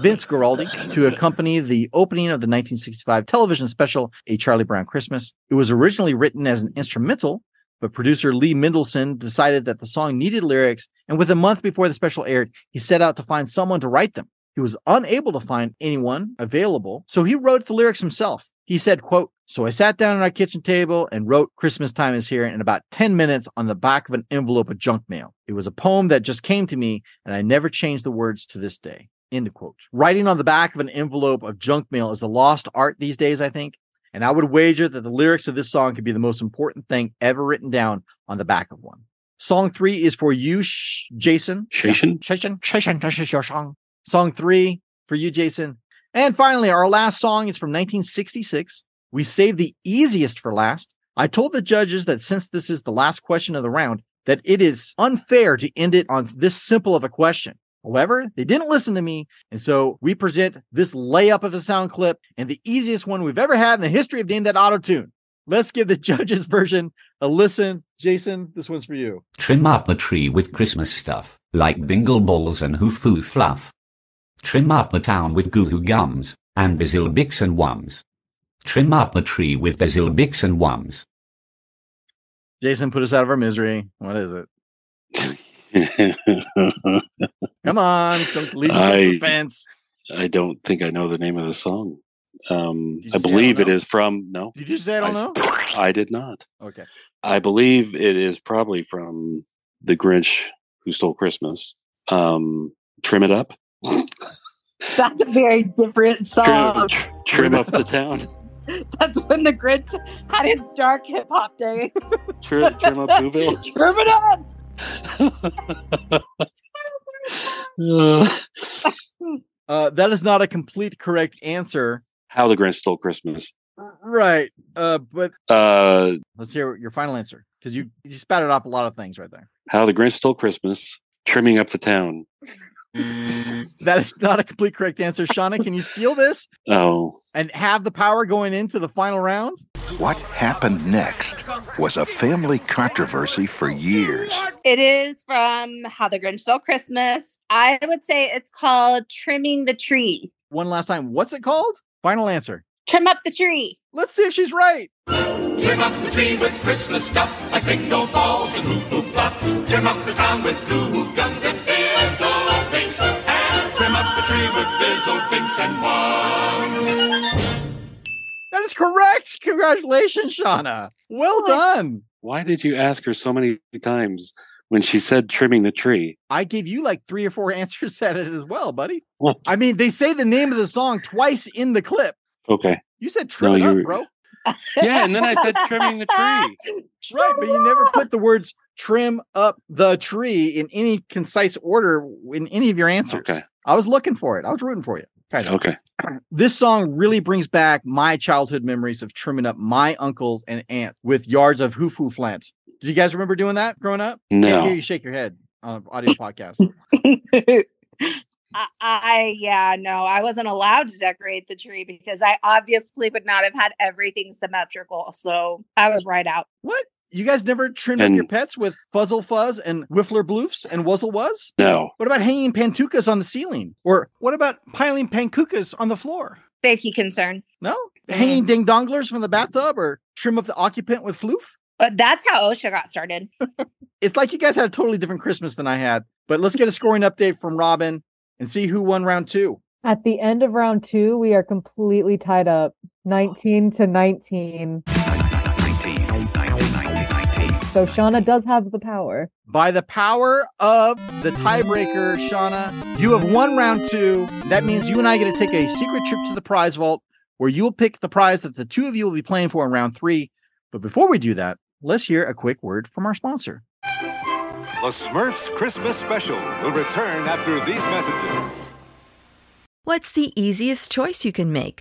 Vince Guaraldi to accompany the opening of the 1965 television special A Charlie Brown Christmas. It was originally written as an instrumental, but producer Lee Mendelson decided that the song needed lyrics, and with a month before the special aired, he set out to find someone to write them. He was unable to find anyone available, so he wrote the lyrics himself. He said, quote, so I sat down at our kitchen table and wrote Christmas Time is Here in about 10 minutes on the back of an envelope of junk mail. It was a poem that just came to me and I never changed the words to this day. End quote. Writing on the back of an envelope of junk mail is a lost art these days, I think. And I would wager that the lyrics of this song could be the most important thing ever written down on the back of one. Song three is for you, Sh- Jason. Jason? Jason, Jason, this is song. Song three for you, Jason. And finally, our last song is from 1966. We saved the easiest for last. I told the judges that since this is the last question of the round, that it is unfair to end it on this simple of a question. However, they didn't listen to me. And so we present this layup of a sound clip and the easiest one we've ever had in the history of Name That Auto Tune. Let's give the *laughs* judges' version a listen. Jason, this one's for you. Trim up the tree with Christmas stuff, like bingle balls and hoo-foo fluff. Trim up the town with goo-goo gums, and basil bix and wums. Trim up the tree with basil bix and wums. Jason, put us out of our misery. What is it? *laughs* Come on, don't leave us in I- suspense. I don't think I know the name of the song. Um, I you say I believe don't it know? is from no. Did you say I don't I, know? s- *laughs* I did not. Okay. I believe it is probably from The Grinch Who Stole Christmas. Um, trim it up. *laughs* That's a very different Trim, song. tr- trim up the town. *laughs* That's when the Grinch had his dark hip hop days. Trim, trim up Whoville. Trim it up. Uh, that is not a complete correct answer. How the Grinch Stole Christmas. Right. Uh, but Uh, let's hear your final answer because you you spouted off a lot of things right there. How the Grinch Stole Christmas. Trimming up the town. Mm. That is not a complete correct answer. Shawna, can you steal this Oh, and have the power going into the final round? What happened next was a family controversy for years. It is from How the Grinch Stole Christmas. I would say it's called Trimming the Tree. One last time. What's it called? Final answer. Trim up the tree. Let's see if she's right. Trim up the tree with Christmas stuff, like bingo balls and hoo-hoo fluff. Trim up the town with goo-goo guns and bizzle binks. And trim tree with bizzle binks and wangs. That is correct. Congratulations, Shawna. Well done. why did you ask her so many times when she said trimming the tree? I gave you like three or four *laughs* answers at it as well, buddy. Well, I mean, they say the name of the song twice in the clip. okay. You said trim No, it up, bro. *laughs* Yeah, and then I said trimming the tree. *laughs* Right, but you never put the words trim up the tree in any concise order in any of your answers. Okay. I was looking for it. I was rooting for you. Okay. *clears throat* This song really brings back my childhood memories of trimming up my uncles and aunts with yards of hoo-foo flint. Did you guys remember doing that growing up? Can't No. hear you shake your head on an audio *laughs* podcast. I, I yeah no i wasn't allowed to decorate the tree because i obviously would not have had everything symmetrical so i was right out What? You guys never trimmed up your pets with Fuzzle Fuzz and Whiffler Bloofs and Wuzzle Wuzz? No. What about hanging pantukas on the ceiling? Or what about piling pankukas on the floor? safety concern No? Mm. Hanging ding donglers from the bathtub or trim up the occupant with floof? but that's how osha got started *laughs* It's like you guys had a totally different Christmas than I had. But let's get a scoring update from Robin and see who won round two. At the end of round two, we are completely tied up 19 to 19. So Shawna does have the power. By the power of the tiebreaker, Shawna, you have won round two. That means you and I get to take a secret trip to the prize vault where you'll pick the prize that the two of you will be playing for in round three. But before we do that, let's hear a quick word from our sponsor. The Smurfs Christmas Special will return after these messages. What's the easiest choice you can make?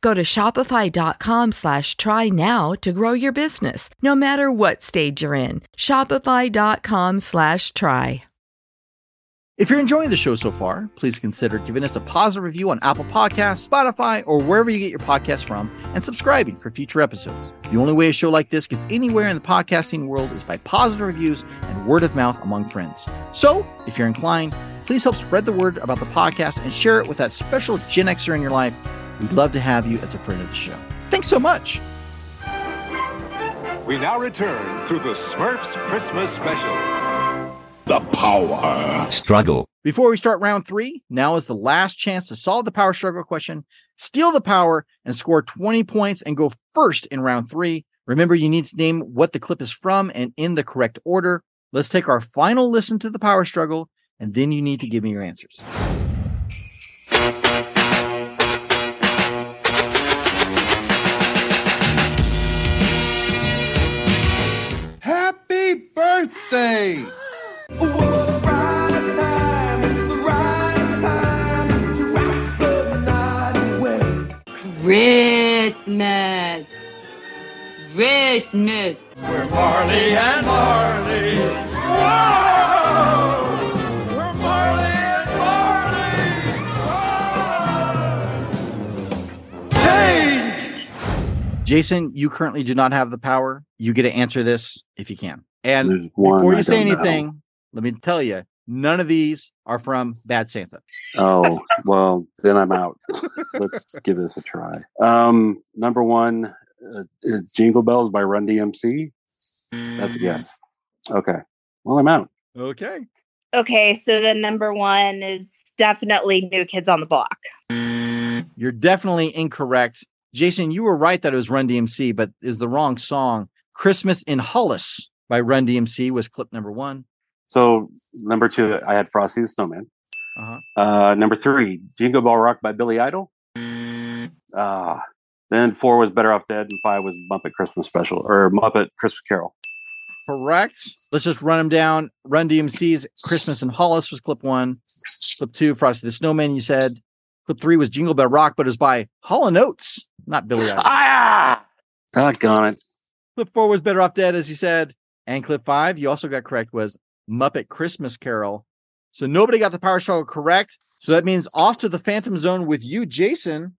Go to shopify.com slash try now to grow your business, no matter what stage you're in. Shopify.com slash try. If you're enjoying the show so far, please consider giving us a positive review on Apple Podcasts, Spotify, or wherever you get your podcasts from, and subscribing for future episodes. The only way a show like this gets anywhere in the podcasting world is by positive reviews and word of mouth among friends. So, if you're inclined, please help spread the word about the podcast and share it with that special Gen Xer in your life. We'd love to have you as a friend of the show. Thanks so much. We now return to the Smurfs Christmas Special. The power struggle. Before we start round three, now is the last chance to solve the power struggle question, steal the power, and score 20 points and go first in round three. Remember, you need to name what the clip is from and in the correct order. Let's take our final listen to the power struggle, and then you need to give me your answers. Birthday! Christmas. Christmas. We're Marley and Marley. Whoa! We're Marley and Marley. Whoa! Change! Jason, you currently do not have the power. You get to answer this if you can. And There's one before I you say don't know. anything, let me tell you, none of these are from Bad Santa. Oh, well, then I'm out. Let's give this a try. Um, number one, uh, uh, Jingle Bells by Run DMC. That's a guess. Okay. Well, I'm out. Okay. Okay, so the number one is definitely New Kids on the Block. You're definitely incorrect. Jason, you were right that it was Run DMC, but is the wrong song. Christmas in Hollis by Run DMC was clip number one. So number two, I had Frosty the Snowman. Uh-huh. Uh, number three, Jingle Ball Rock by Billy Idol. Ah, then four was Better Off Dead, and five was Muppet Christmas Special or Muppet Christmas Carol. Correct. Let's just run them down. Run DMC's Christmas in Hollis was clip one. Clip two, Frosty the Snowman, you said. Clip three was Jingle Bell Rock, but it was by Hall and Oates, not Billy Idol. ah, doggone it. Clip four was Better Off Dead, as you said. And clip five, you also got correct, was Muppet Christmas Carol. So nobody got the power struggle correct. So that means off to the Phantom Zone with you, Jason.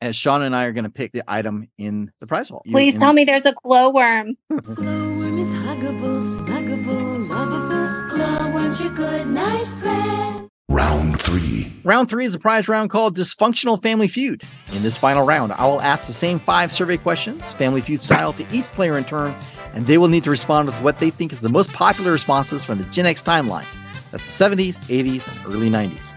As Sean and I are going to pick the item in the prize vault. You- Please in- tell me there's a glowworm. *laughs* Glowworm is huggable, snuggable, lovable. Glowworm's your good night friend. Round three. Round three is a prize round called Dysfunctional Family Feud. In this final round, I will ask the same five survey questions, Family Feud style, to each player in turn, and they will need to respond with what they think is the most popular responses from the Gen X timeline. That's the 70s, 80s, and early 90s.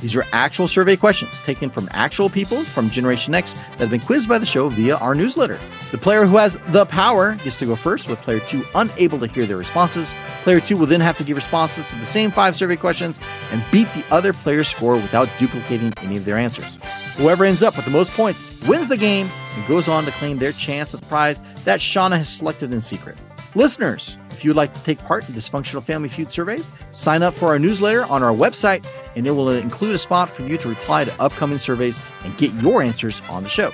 These are actual survey questions taken from actual people from Generation X that have been quizzed by the show via our newsletter. The player who has the power gets to go first, with player two unable to hear their responses. Player two will then have to give responses to the same five survey questions and beat the other player's score without duplicating any of their answers. Whoever ends up with the most points wins the game and goes on to claim their chance at the prize that Shawna has selected in secret. Listeners, if you would like to take part in dysfunctional family feud surveys, sign up for our newsletter on our website, and it will include a spot for you to reply to upcoming surveys and get your answers on the show.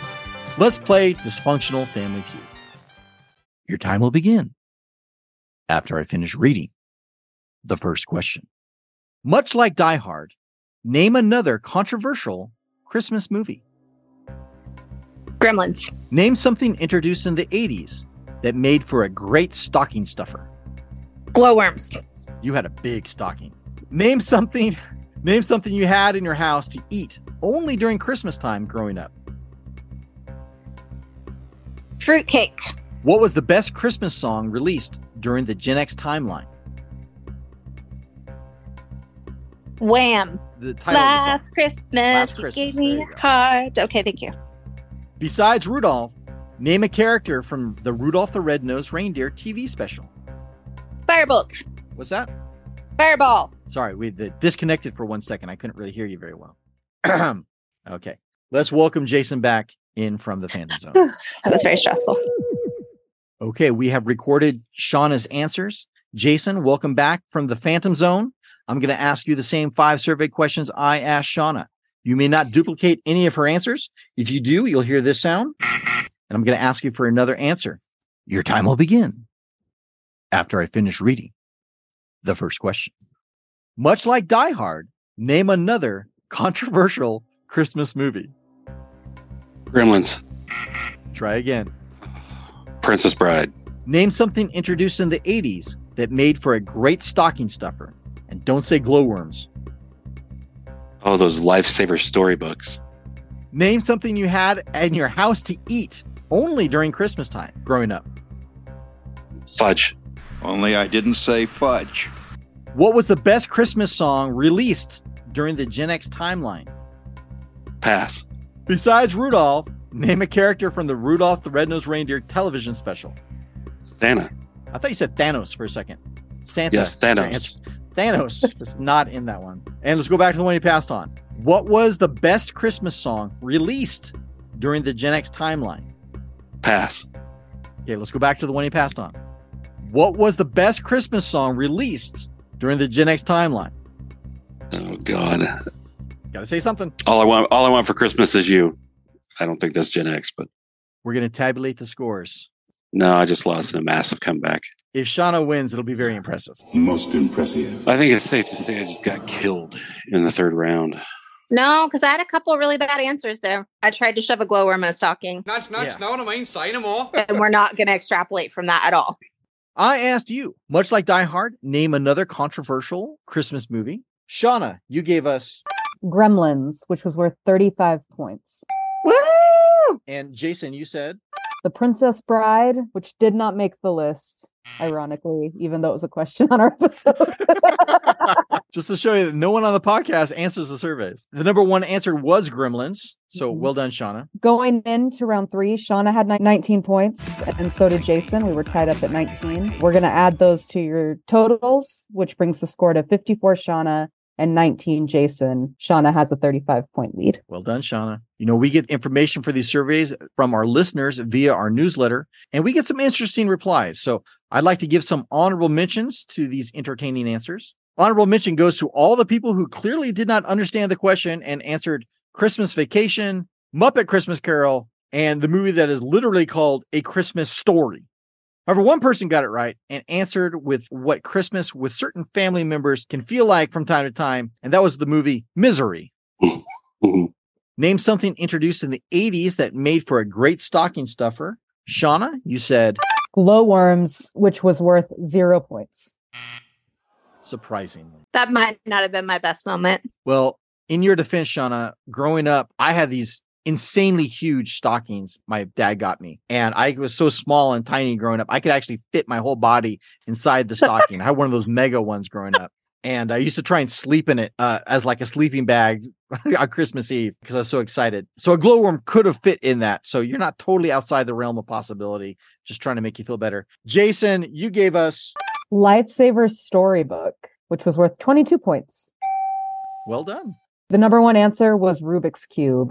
Let's play dysfunctional family feud. Your time will begin after I finish reading the first question. Much like Die Hard, name another controversial Christmas movie. Gremlins. Name something introduced in the 80s that made for a great stocking stuffer. Glowworms. You had a big stocking. Name something *laughs* name something you had in your house to eat only during Christmas time growing up. Fruitcake. What was the best Christmas song released during the Gen X timeline? Wham. The title of the song. Last Christmas, Last you Christmas, gave me you a heart. Okay, thank you. Besides Rudolph, name a character from the Rudolph the Red-Nosed Reindeer TV special. Firebolt. What's that? Fireball. Sorry, we the, disconnected for one second. I couldn't really hear you very well. *clears throat* okay, let's welcome Jason back in from the Phantom Zone. *sighs* That was very stressful. Okay, we have recorded Shawna's answers. Jason, welcome back from the Phantom Zone. I'm going to ask you the same five survey questions I asked Shawna. You may not duplicate any of her answers. If you do, you'll hear this sound. And I'm going to ask you for another answer. Your time will begin after I finish reading the first question. Much like Die Hard, name another controversial Christmas movie. Gremlins. Try again. Princess Bride. Name something introduced in the 80s that made for a great stocking stuffer. And don't say glowworms. Oh, those lifesaver storybooks. Name something you had in your house to eat only during Christmas time growing up. Fudge. Only I didn't say fudge. What was the best Christmas song released during the Gen X timeline? Pass. Besides Rudolph, name a character from the Rudolph the Red-Nosed Reindeer television special. Santa. I thought you said Thanos for a second. Santa. Yes, Thanos. answer. Thanos is not in that one. And let's go back to the one he passed on. What was the best Christmas song released during the Gen X timeline? Pass. Okay, let's go back to the one he passed on. What was the best Christmas song released during the Gen X timeline? Oh God. Gotta say something. All I want all I want for Christmas is you. I don't think that's Gen X, but We're gonna tabulate the scores. no, I just lost in a massive comeback. If Shawna wins, it'll be very impressive. Most impressive. I think it's safe to say I just got killed in the third round. No, because I had a couple really bad answers there. I tried to shove a glowworm in a stocking, Nuts, nuts, Yeah. no, no, mind, say no more. and we're not going to extrapolate from that at all. I asked you, much like Die Hard, name another controversial Christmas movie. Shawna, you gave us, Gremlins, which was worth 35 points. Woo! and Jason, you said, The Princess Bride, which did not make the list, ironically, even though it was a question *laughs* on our episode. *laughs* just to show you that no one on the podcast answers the surveys. The number one answer was Gremlins. So Mhm. well done, Shawna. Going into round three, Shawna had 19 points, and so did Jason. We were tied up at 19. We're going to add those to your totals, which brings the score to 54 Shawna and 19 Jason. Shawna has a 35 point lead. Well done, Shawna. You know, we get information for these surveys from our listeners via our newsletter, and we get some interesting replies. So I'd like to give some honorable mentions to these entertaining answers. Honorable mention goes to all the people who clearly did not understand the question and answered Christmas Vacation, Muppet Christmas Carol, and the movie that is literally called A Christmas Story. However, one person got it right and answered with what Christmas with certain family members can feel like from time to time, and that was the movie Misery. *laughs* Name something introduced in the 80s that made for a great stocking stuffer. Shawna, you said Glowworms, which was worth zero points. surprisingly. That might not have been my best moment. Well, in your defense, Shawna, growing up, I had these insanely huge stockings my dad got me. And I was so small and tiny growing up, I could actually fit my whole body inside the stocking. I had one of those mega ones growing up. And I used to try and sleep in it uh, as like a sleeping bag *laughs* on Christmas Eve because I was so excited. So a glowworm could have fit in that. So you're not totally outside the realm of possibility. Just trying to make you feel better. Jason, you gave us Lifesaver Storybook, which was worth 22 points. well done. The number one answer was Rubik's Cube.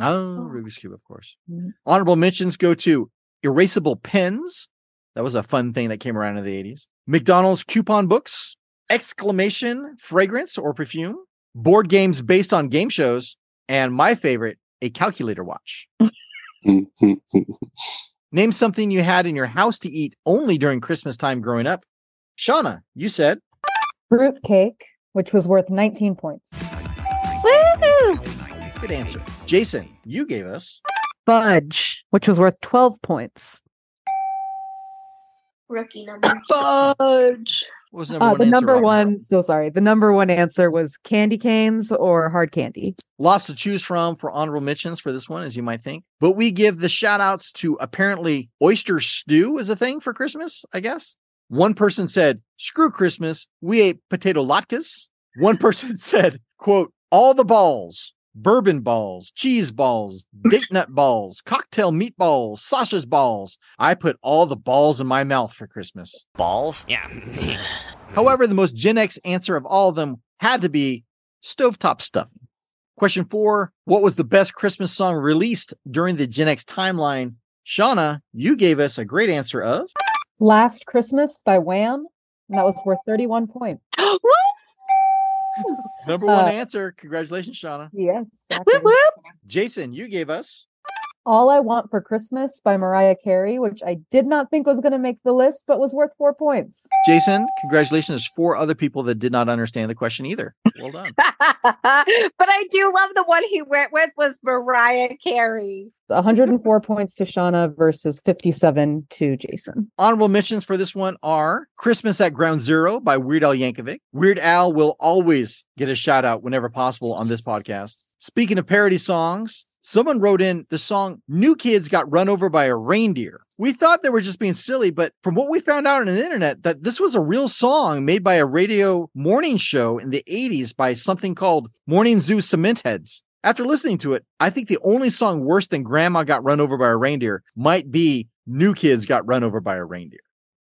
Oh, oh, Rubik's Cube, of course. Mm-hmm. Honorable mentions go to erasable pens. That was a fun thing that came around in the 80s. McDonald's coupon books, exclamation fragrance or perfume, board games based on game shows, and my favorite, a calculator watch. *laughs* Name something you had in your house to eat only during Christmas time growing up. Shawna, you said Fruitcake, which was worth 19 points. Woo! good answer. Jason, you gave us Fudge, which was worth 12 points. Rookie number. *laughs* Fudge. What was number Uh, one the number Robert? one, so sorry. The number one answer was candy canes or hard candy. Lots to choose from for honorable mentions for this one, as you might think. But we give the shout outs to apparently oyster stew is a thing for Christmas, I guess. One person said, screw Christmas. We ate potato latkes. One *laughs* person said, quote, all the balls, bourbon balls, cheese balls, date *laughs* nut balls, cocktail meatballs, sausage balls. I put all the balls in my mouth for Christmas. Balls? Yeah. *laughs* However, the most Gen X answer of all of them had to be stovetop stuffing. Question four What was the best Christmas song released during the Gen X timeline? Shawna, you gave us a great answer of Last Christmas by Wham. And that was worth 31 points. *gasps* *laughs* number one Uh, answer. Congratulations, Shawna. Yes. Jason, you gave us All I Want for Christmas by Mariah Carey, which I did not think was going to make the list, but was worth four points. Jason. Congratulations. There's four other people that did not understand the question either. Well done. *laughs* but I do love the one he went with was Mariah Carey. 104 points to Shawna versus 57 to Jason. Honorable mentions for this one are Christmas at Ground Zero by Weird Al Yankovic. Weird Al will always get a shout out whenever possible on this podcast. Speaking of parody songs, someone wrote in the song New Kids Got Run Over by a Reindeer. We thought they were just being silly, but from what we found out on the internet, that this was a real song made by a radio morning show in the 80s by something called Morning Zoo Cement Heads. After listening to it, I think the only song worse than Grandma Got Run Over by a Reindeer might be New Kids Got Run Over by a Reindeer.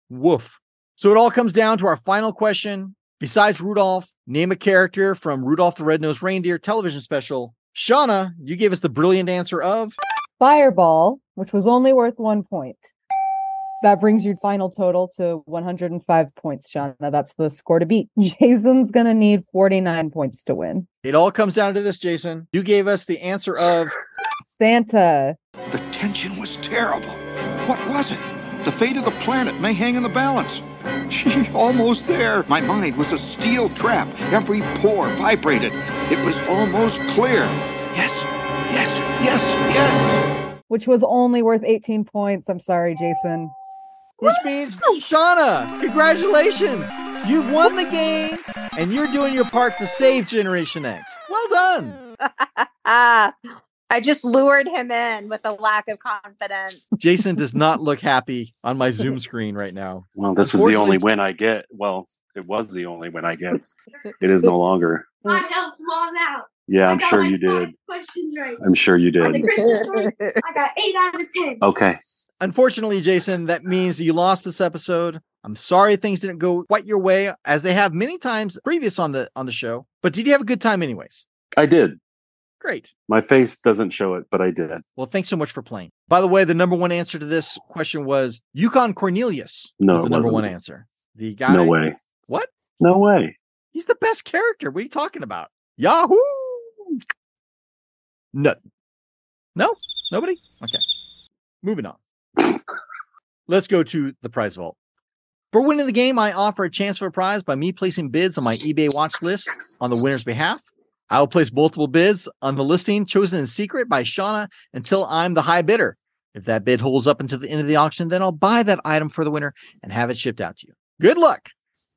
Woof. So it all comes down to our final question. Besides Rudolph, name a character from Rudolph the Red-Nosed Reindeer television special. Shawna, you gave us the brilliant answer of Fireball, which was only worth one point. That brings your final total to 105 points, Shawna. That's the score to beat. *laughs* Jason's going to need 49 points to win. It all comes down to this, Jason. You gave us the answer of Santa. The tension was terrible. What was it? The fate of the planet may hang in the balance. Gee, almost there. My mind was a steel trap. Every pore vibrated. It was almost clear. Yes, yes, yes, yes. Which was only worth 18 points. I'm sorry, Jason. which means Shawna, congratulations. You've won the game and you're doing your part to save Generation X. Well done. *laughs* I just lured him in with a lack of confidence. Jason does not look *laughs* happy on my Zoom screen right now. Well, this is the only win I get. Well, it was the only win I get. *laughs* It is no longer. I helped mom out. Yeah, I I'm got sure like you five did. Questions right. I'm sure you On the did. Christmas story, I got eight out of ten. Okay. Unfortunately, Jason, that means you lost this episode. I'm sorry things didn't go quite your way as they have many times previous on the on the show. But did you have a good time anyways? I did. Great. My face doesn't show it, but I did. Well, thanks so much for playing. By the way, the number one answer to this question was Yukon Cornelius. No, the number one answer. The guy. No way. What? No way. He's the best character. What are you talking about? Yahoo! No. No? Nobody? Okay. Moving on. *laughs* Let's go to the prize vault. For winning the game, I offer a chance for a prize by me placing bids on my eBay watch list on the winner's behalf. I will place multiple bids on the listing chosen in secret by Shawna until I'm the high bidder. If that bid holds up until the end of the auction, then I'll buy that item for the winner and have it shipped out to you. Good luck.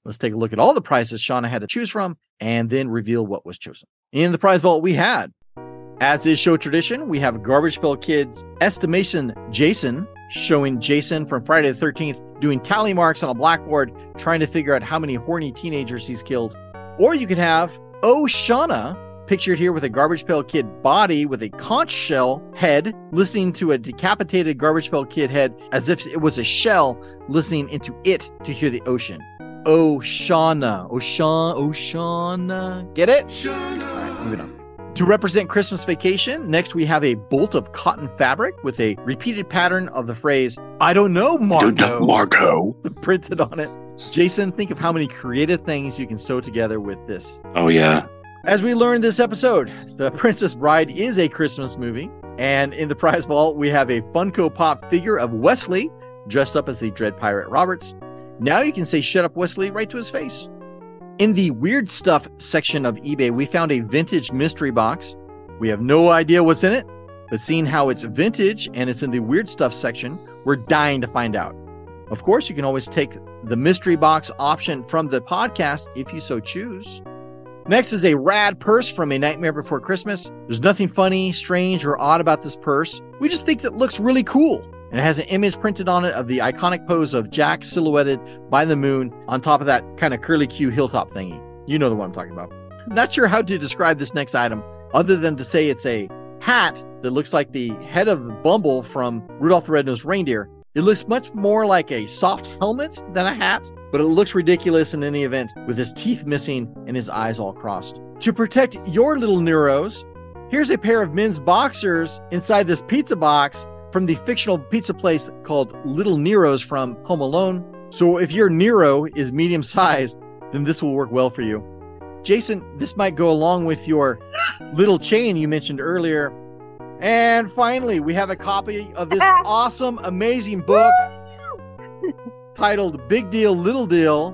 Let's take a look at all the prizes Shawna had to choose from and then reveal what was chosen. In the prize vault, we had, as is show tradition, we have Garbage Pail Kids estimation Jason showing Jason from Friday the 13th doing tally marks on a blackboard trying to figure out how many horny teenagers he's killed. Or you could have Oh Shawna pictured here with a Garbage Pail Kid body with a conch shell head listening to a decapitated Garbage Pail Kid head as if it was a shell listening into it to hear the ocean. Oshana. Oshan Oshana. Get it? Shana. All right, moving on. To represent Christmas vacation, next we have a bolt of cotton fabric with a repeated pattern of the phrase, I don't know, Marco. Marco. *laughs* printed on it. Jason, think of how many creative things you can sew together with this. Oh yeah. As we learned this episode, The Princess Bride is a Christmas movie. And in the prize vault, we have a Funko Pop figure of Westley dressed up as the Dread Pirate Roberts. Now you can say shut up Westley right to his face. In the weird stuff section of eBay, we found a vintage mystery box. We have no idea what's in it, but seeing how it's vintage and it's in the weird stuff section, we're dying to find out. Of course, you can always take the mystery box option from the podcast if you so choose. Next is a rad purse from A Nightmare Before Christmas. There's nothing funny, strange, or odd about this purse. We just think that it looks really cool. And it has an image printed on it of the iconic pose of Jack silhouetted by the moon on top of that kind of curly Q hilltop thingy. You know the one I'm talking about. Not sure how to describe this next item other than to say it's a hat that looks like the head of Bumble from Rudolph the Red-Nosed Reindeer. It looks much more like a soft helmet than a hat, but it looks ridiculous in any event with his teeth missing and his eyes all crossed. To protect your little Neros, here's a pair of men's boxers inside this pizza box from the fictional pizza place called Little Nero's from Home Alone. So if your Nero is medium sized, then this will work well for you. Jason, this might go along with your little chain you mentioned earlier. And finally, we have a copy of this *laughs* awesome, amazing book titled Big Deal, Little Deal,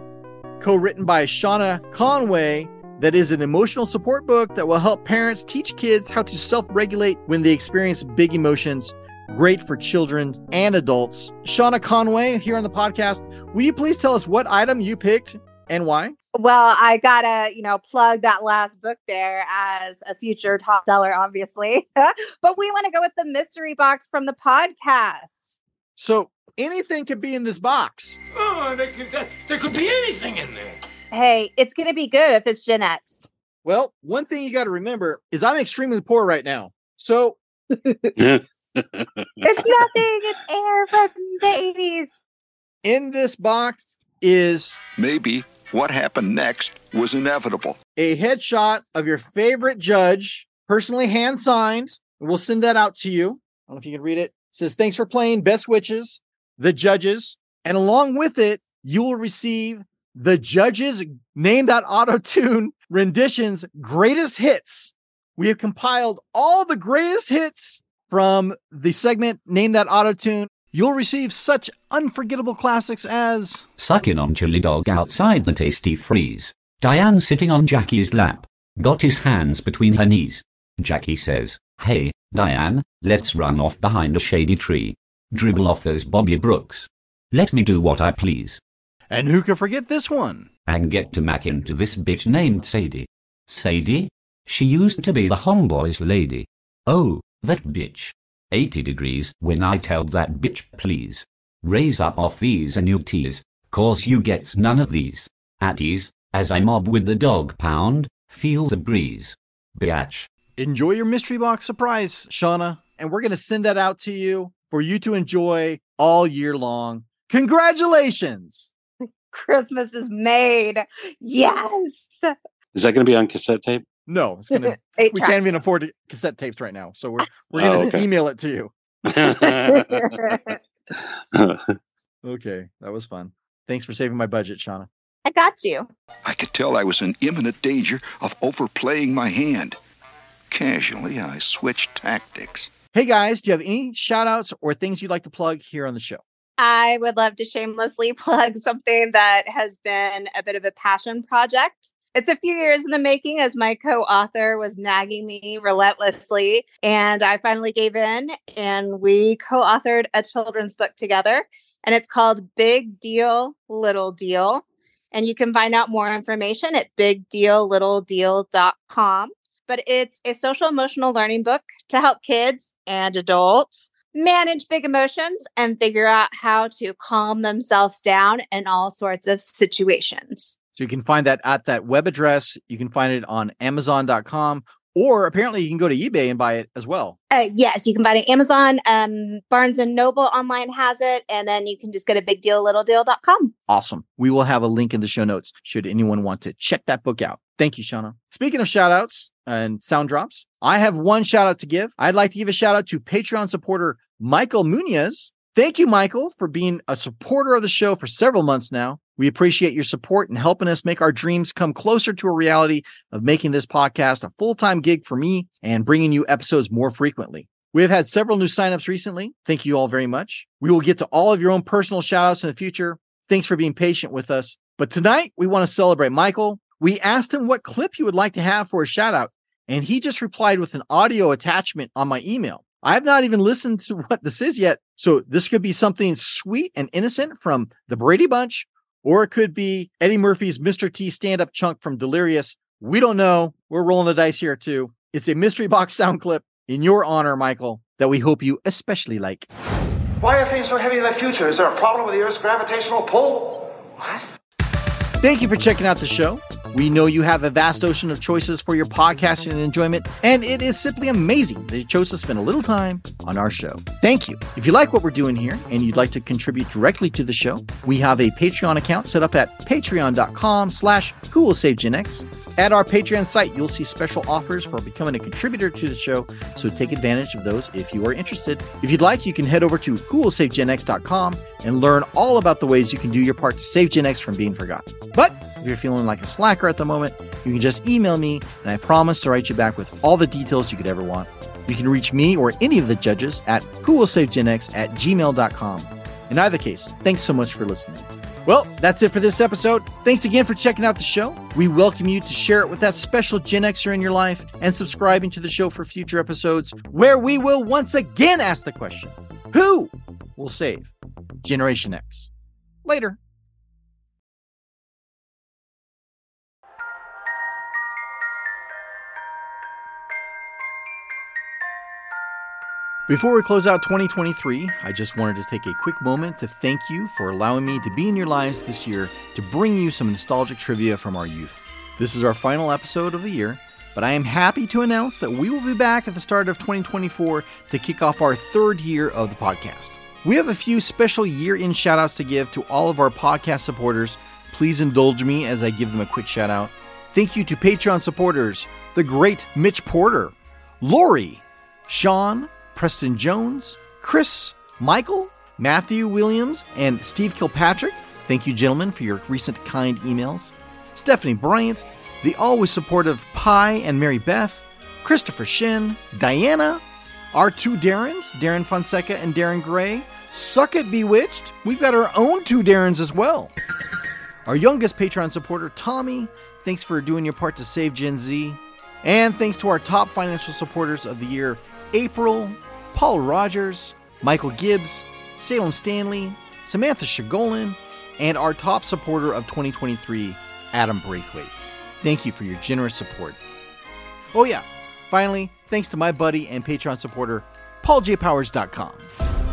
co written by Shawna Conway. That is an emotional support book that will help parents teach kids how to self regulate when they experience big emotions. Great for children and adults. Shawna Conway here on the podcast. Will you please tell us what item you picked and why? Well, I gotta, you know, plug that last book there as a future top seller, obviously. *laughs* but we want to go with the mystery box from the podcast. So anything could be in this box. Oh, there could, uh, there could be anything in there. Hey, it's gonna be good if it's Gen X. Well, one thing you got to remember is I'm extremely poor right now. So *laughs* It's nothing. It's air from the 80s. in this box is Maybe what happened next was inevitable. a headshot of your favorite judge, personally hand signed. We'll send that out to you. I don't know if you can read it. It says, Thanks for playing Best Witches, the judges. And along with it, you will receive the judges name that auto tune renditions greatest hits. We have compiled all the greatest hits from the segment Name That Auto Tune. You'll receive such unforgettable classics as Sucking on chili dog outside the Tastee Freez. Diane sitting on Jackie's lap. Got his hands between her knees. Jackie says, Hey, Diane, let's run off behind a shady tree. Dribble off those Bobby Brooks. Let me do what I please. And who can forget this one? And get to mac into this bitch named Sadie. Sadie? She used to be the homeboy's lady. Oh, that bitch. 80 degrees when I tell that bitch please. Raise up off these annuities, cause you gets none of these. At ease, as I mob with the dog pound, feel the breeze. Biatch. enjoy your mystery box surprise, Shawna. And we're going to send that out to you for you to enjoy all year long. Congratulations. *laughs* Christmas is made. Yes. Is that going to be on cassette tape? No, it's gonna. *laughs* Eight we track. can't even afford to- cassette tapes right now, so we're *laughs* we're Oh, gonna okay. email it to you. *laughs* Okay, that was fun. Thanks for saving my budget, Shawna. I got you. I could tell I was in imminent danger of overplaying my hand. Casually, I switched tactics. Hey guys, do you have any shout outs or things you'd like to plug here on the show? I would love to shamelessly plug something that has been a bit of a passion project. It's a few years in the making as my co author was nagging me relentlessly. And I finally gave in and we co authored a children's book together. And it's called Big Deal, Little Deal. And you can find out more information at bigdeallittledeal.com. But it's a social emotional learning book to help kids and adults manage big emotions and figure out how to calm themselves down in all sorts of situations. So you can find that at that web address. You can find it on Amazon.com, or apparently you can go to eBay and buy it as well. Uh, yes, you can buy it on Amazon. Um, Barnes and Noble online has it, and then you can just go to bigdeallittledeal.com. Awesome. We will have a link in the show notes should anyone want to check that book out. Thank you, Shawna. Speaking of shout outs and sound drops, I have one shout out to give. I'd like to give a shout out to Patreon supporter Michael Muniz. Thank you, Michael, for being a supporter of the show for several months now. We appreciate your support and helping us make our dreams come closer to a reality of making this podcast a full time gig for me and bringing you episodes more frequently. We have had several new signups recently. Thank you all very much. We will get to all of your own personal shout outs in the future. Thanks for being patient with us. But tonight we want to celebrate Michael. We asked him what clip he would like to have for a shout out, and he just replied with an audio attachment on my email. I have not even listened to *laughs* what this is yet. So this could be something sweet and innocent from the Brady Bunch, or it could be Eddie Murphy's Mr. T stand up chunk from Delirious. We don't know. We're rolling the dice here too. It's a mystery box *laughs* sound clip in your honor, Michael, that we hope you especially like. Why are things so heavy in the future? Is there a problem with the Earth's gravitational pull? What? Thank you for checking out the show. We know you have a vast ocean of choices for your podcasting and enjoyment, and it is simply amazing that you chose to spend a little time on our show. Thank you. If you like what we're doing here and you'd like to contribute directly to the show, we have a Patreon account set up at patreon.com slash who will save Gen X. At our Patreon site, you'll see special offers for becoming a contributor to the show, so take advantage of those if you are interested. If you'd like, you can head over to whowill and learn all about the ways you can do your part to save Gen X from being forgotten. But if you're feeling like a slacker at the moment, you can just email me, and I promise to write you back with all the details you could ever want. You can reach me or any of the judges at whowill at gmail.com. In either case, thanks so much for listening. Well, that's it for this episode. Thanks again for checking out the show. We welcome you to share it with that special Gen Xer in your life and subscribing to the show for future episodes where we will once again ask the question Who will save Generation X? Later. Before we close out 2023, I just wanted to take a quick moment to thank you for allowing me to be in your lives this year to bring you some nostalgic trivia from our youth. This is our final episode of the year, but I am happy to announce that we will be back at the start of 2024 to kick off our third year of the podcast. We have a few special year end shout outs to give to all of our podcast supporters. Please indulge me as I give them a quick shout out. Thank you to Patreon supporters, the great Mitch Porter, Lori, Sean, Preston Jones, Chris, Michael, Matthew Williams, and Steve Kilpatrick. Thank you, gentlemen, for your recent kind emails. Stephanie Bryant, the always supportive Pi and Mary Beth, Christopher Shin, Diana, our two Darrens, Darren Fonseca and Darren Gray. Suck it, Bewitched. We've got our own two Darrens as well. Our youngest Patreon supporter, Tommy. Thanks for doing your part to save Gen Z. And thanks to our top financial supporters of the year, April, Paul Rogers, Michael Gibbs, Salem Stanley, Samantha Shigolin, and our top supporter of 2023, Adam Braithwaite. Thank you for your generous support. Oh, yeah, finally, thanks to my buddy and Patreon supporter, PaulJPowers.com.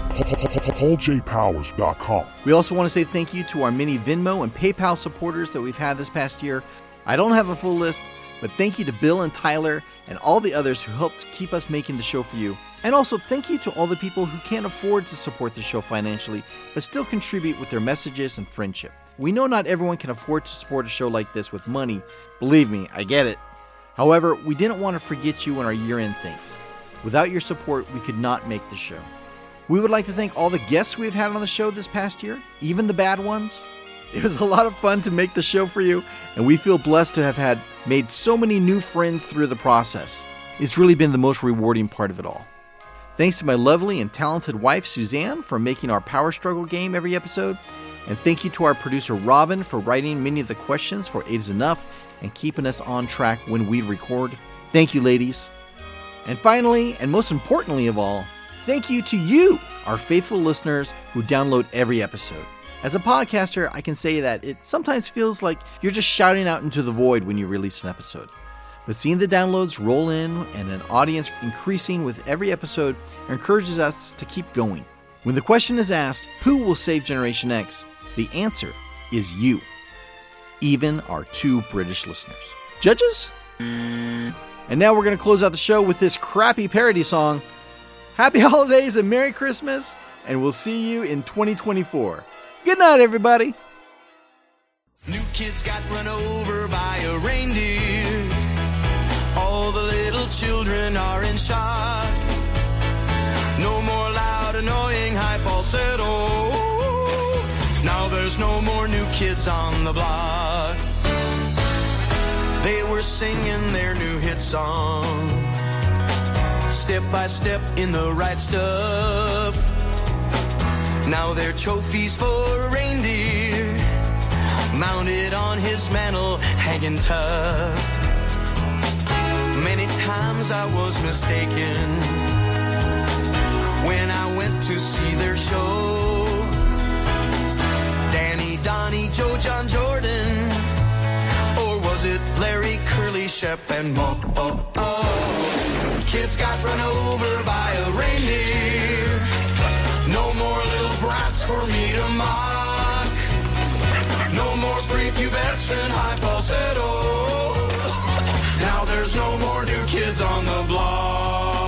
PaulJPowers.com. We also want to say thank you to our many Venmo and PayPal supporters that we've had this past year. I don't have a full list, but thank you to Bill and Tyler and all the others who helped keep us making the show for you. And also, thank you to all the people who can't afford to support the show financially, but still contribute with their messages and friendship. We know not everyone can afford to support a show like this with money. Believe me, I get it. However, we didn't want to forget you in our year end things. Without your support, we could not make the show. We would like to thank all the guests we've had on the show this past year, even the bad ones. It was a lot of fun to make the show for you, and we feel blessed to have had made so many new friends through the process. It's really been the most rewarding part of it all. Thanks to my lovely and talented wife, Suzanne, for making our power struggle game every episode. And thank you to our producer, Robin, for writing many of the questions for Eight is Enough and keeping us on track when we record. Thank you, ladies. And finally, and most importantly of all, thank you to you, our faithful listeners who download every episode. As a podcaster, I can say that it sometimes feels like you're just shouting out into the void when you release an episode. But seeing the downloads roll in and an audience increasing with every episode encourages us to keep going. When the question is asked, who will save Generation X? The answer is you. Even our two British listeners. Judges? Mm. And now we're going to close out the show with this crappy parody song. Happy *laughs* holidays and Merry Christmas, and we'll see you in 2024. Good night, everybody. New kids got run over by a reindeer. All the little children are in shock. No more loud, annoying high falsetto. Now there's no more new kids on the block. They were singing their new hit song. Step by step in the right stuff. Now they're trophies for a reindeer. Mounted on his mantle, hanging tough. Many times I was mistaken. when I went to see their show. Danny, Donnie, Joe, Jon, Jordan, or was it Larry, Curly, Shemp, and Moe? Oh, oh. Kids got run over by a reindeer. Brats for me to mock. No more prepubescent high falsetto. Now there's no more new kids on the block.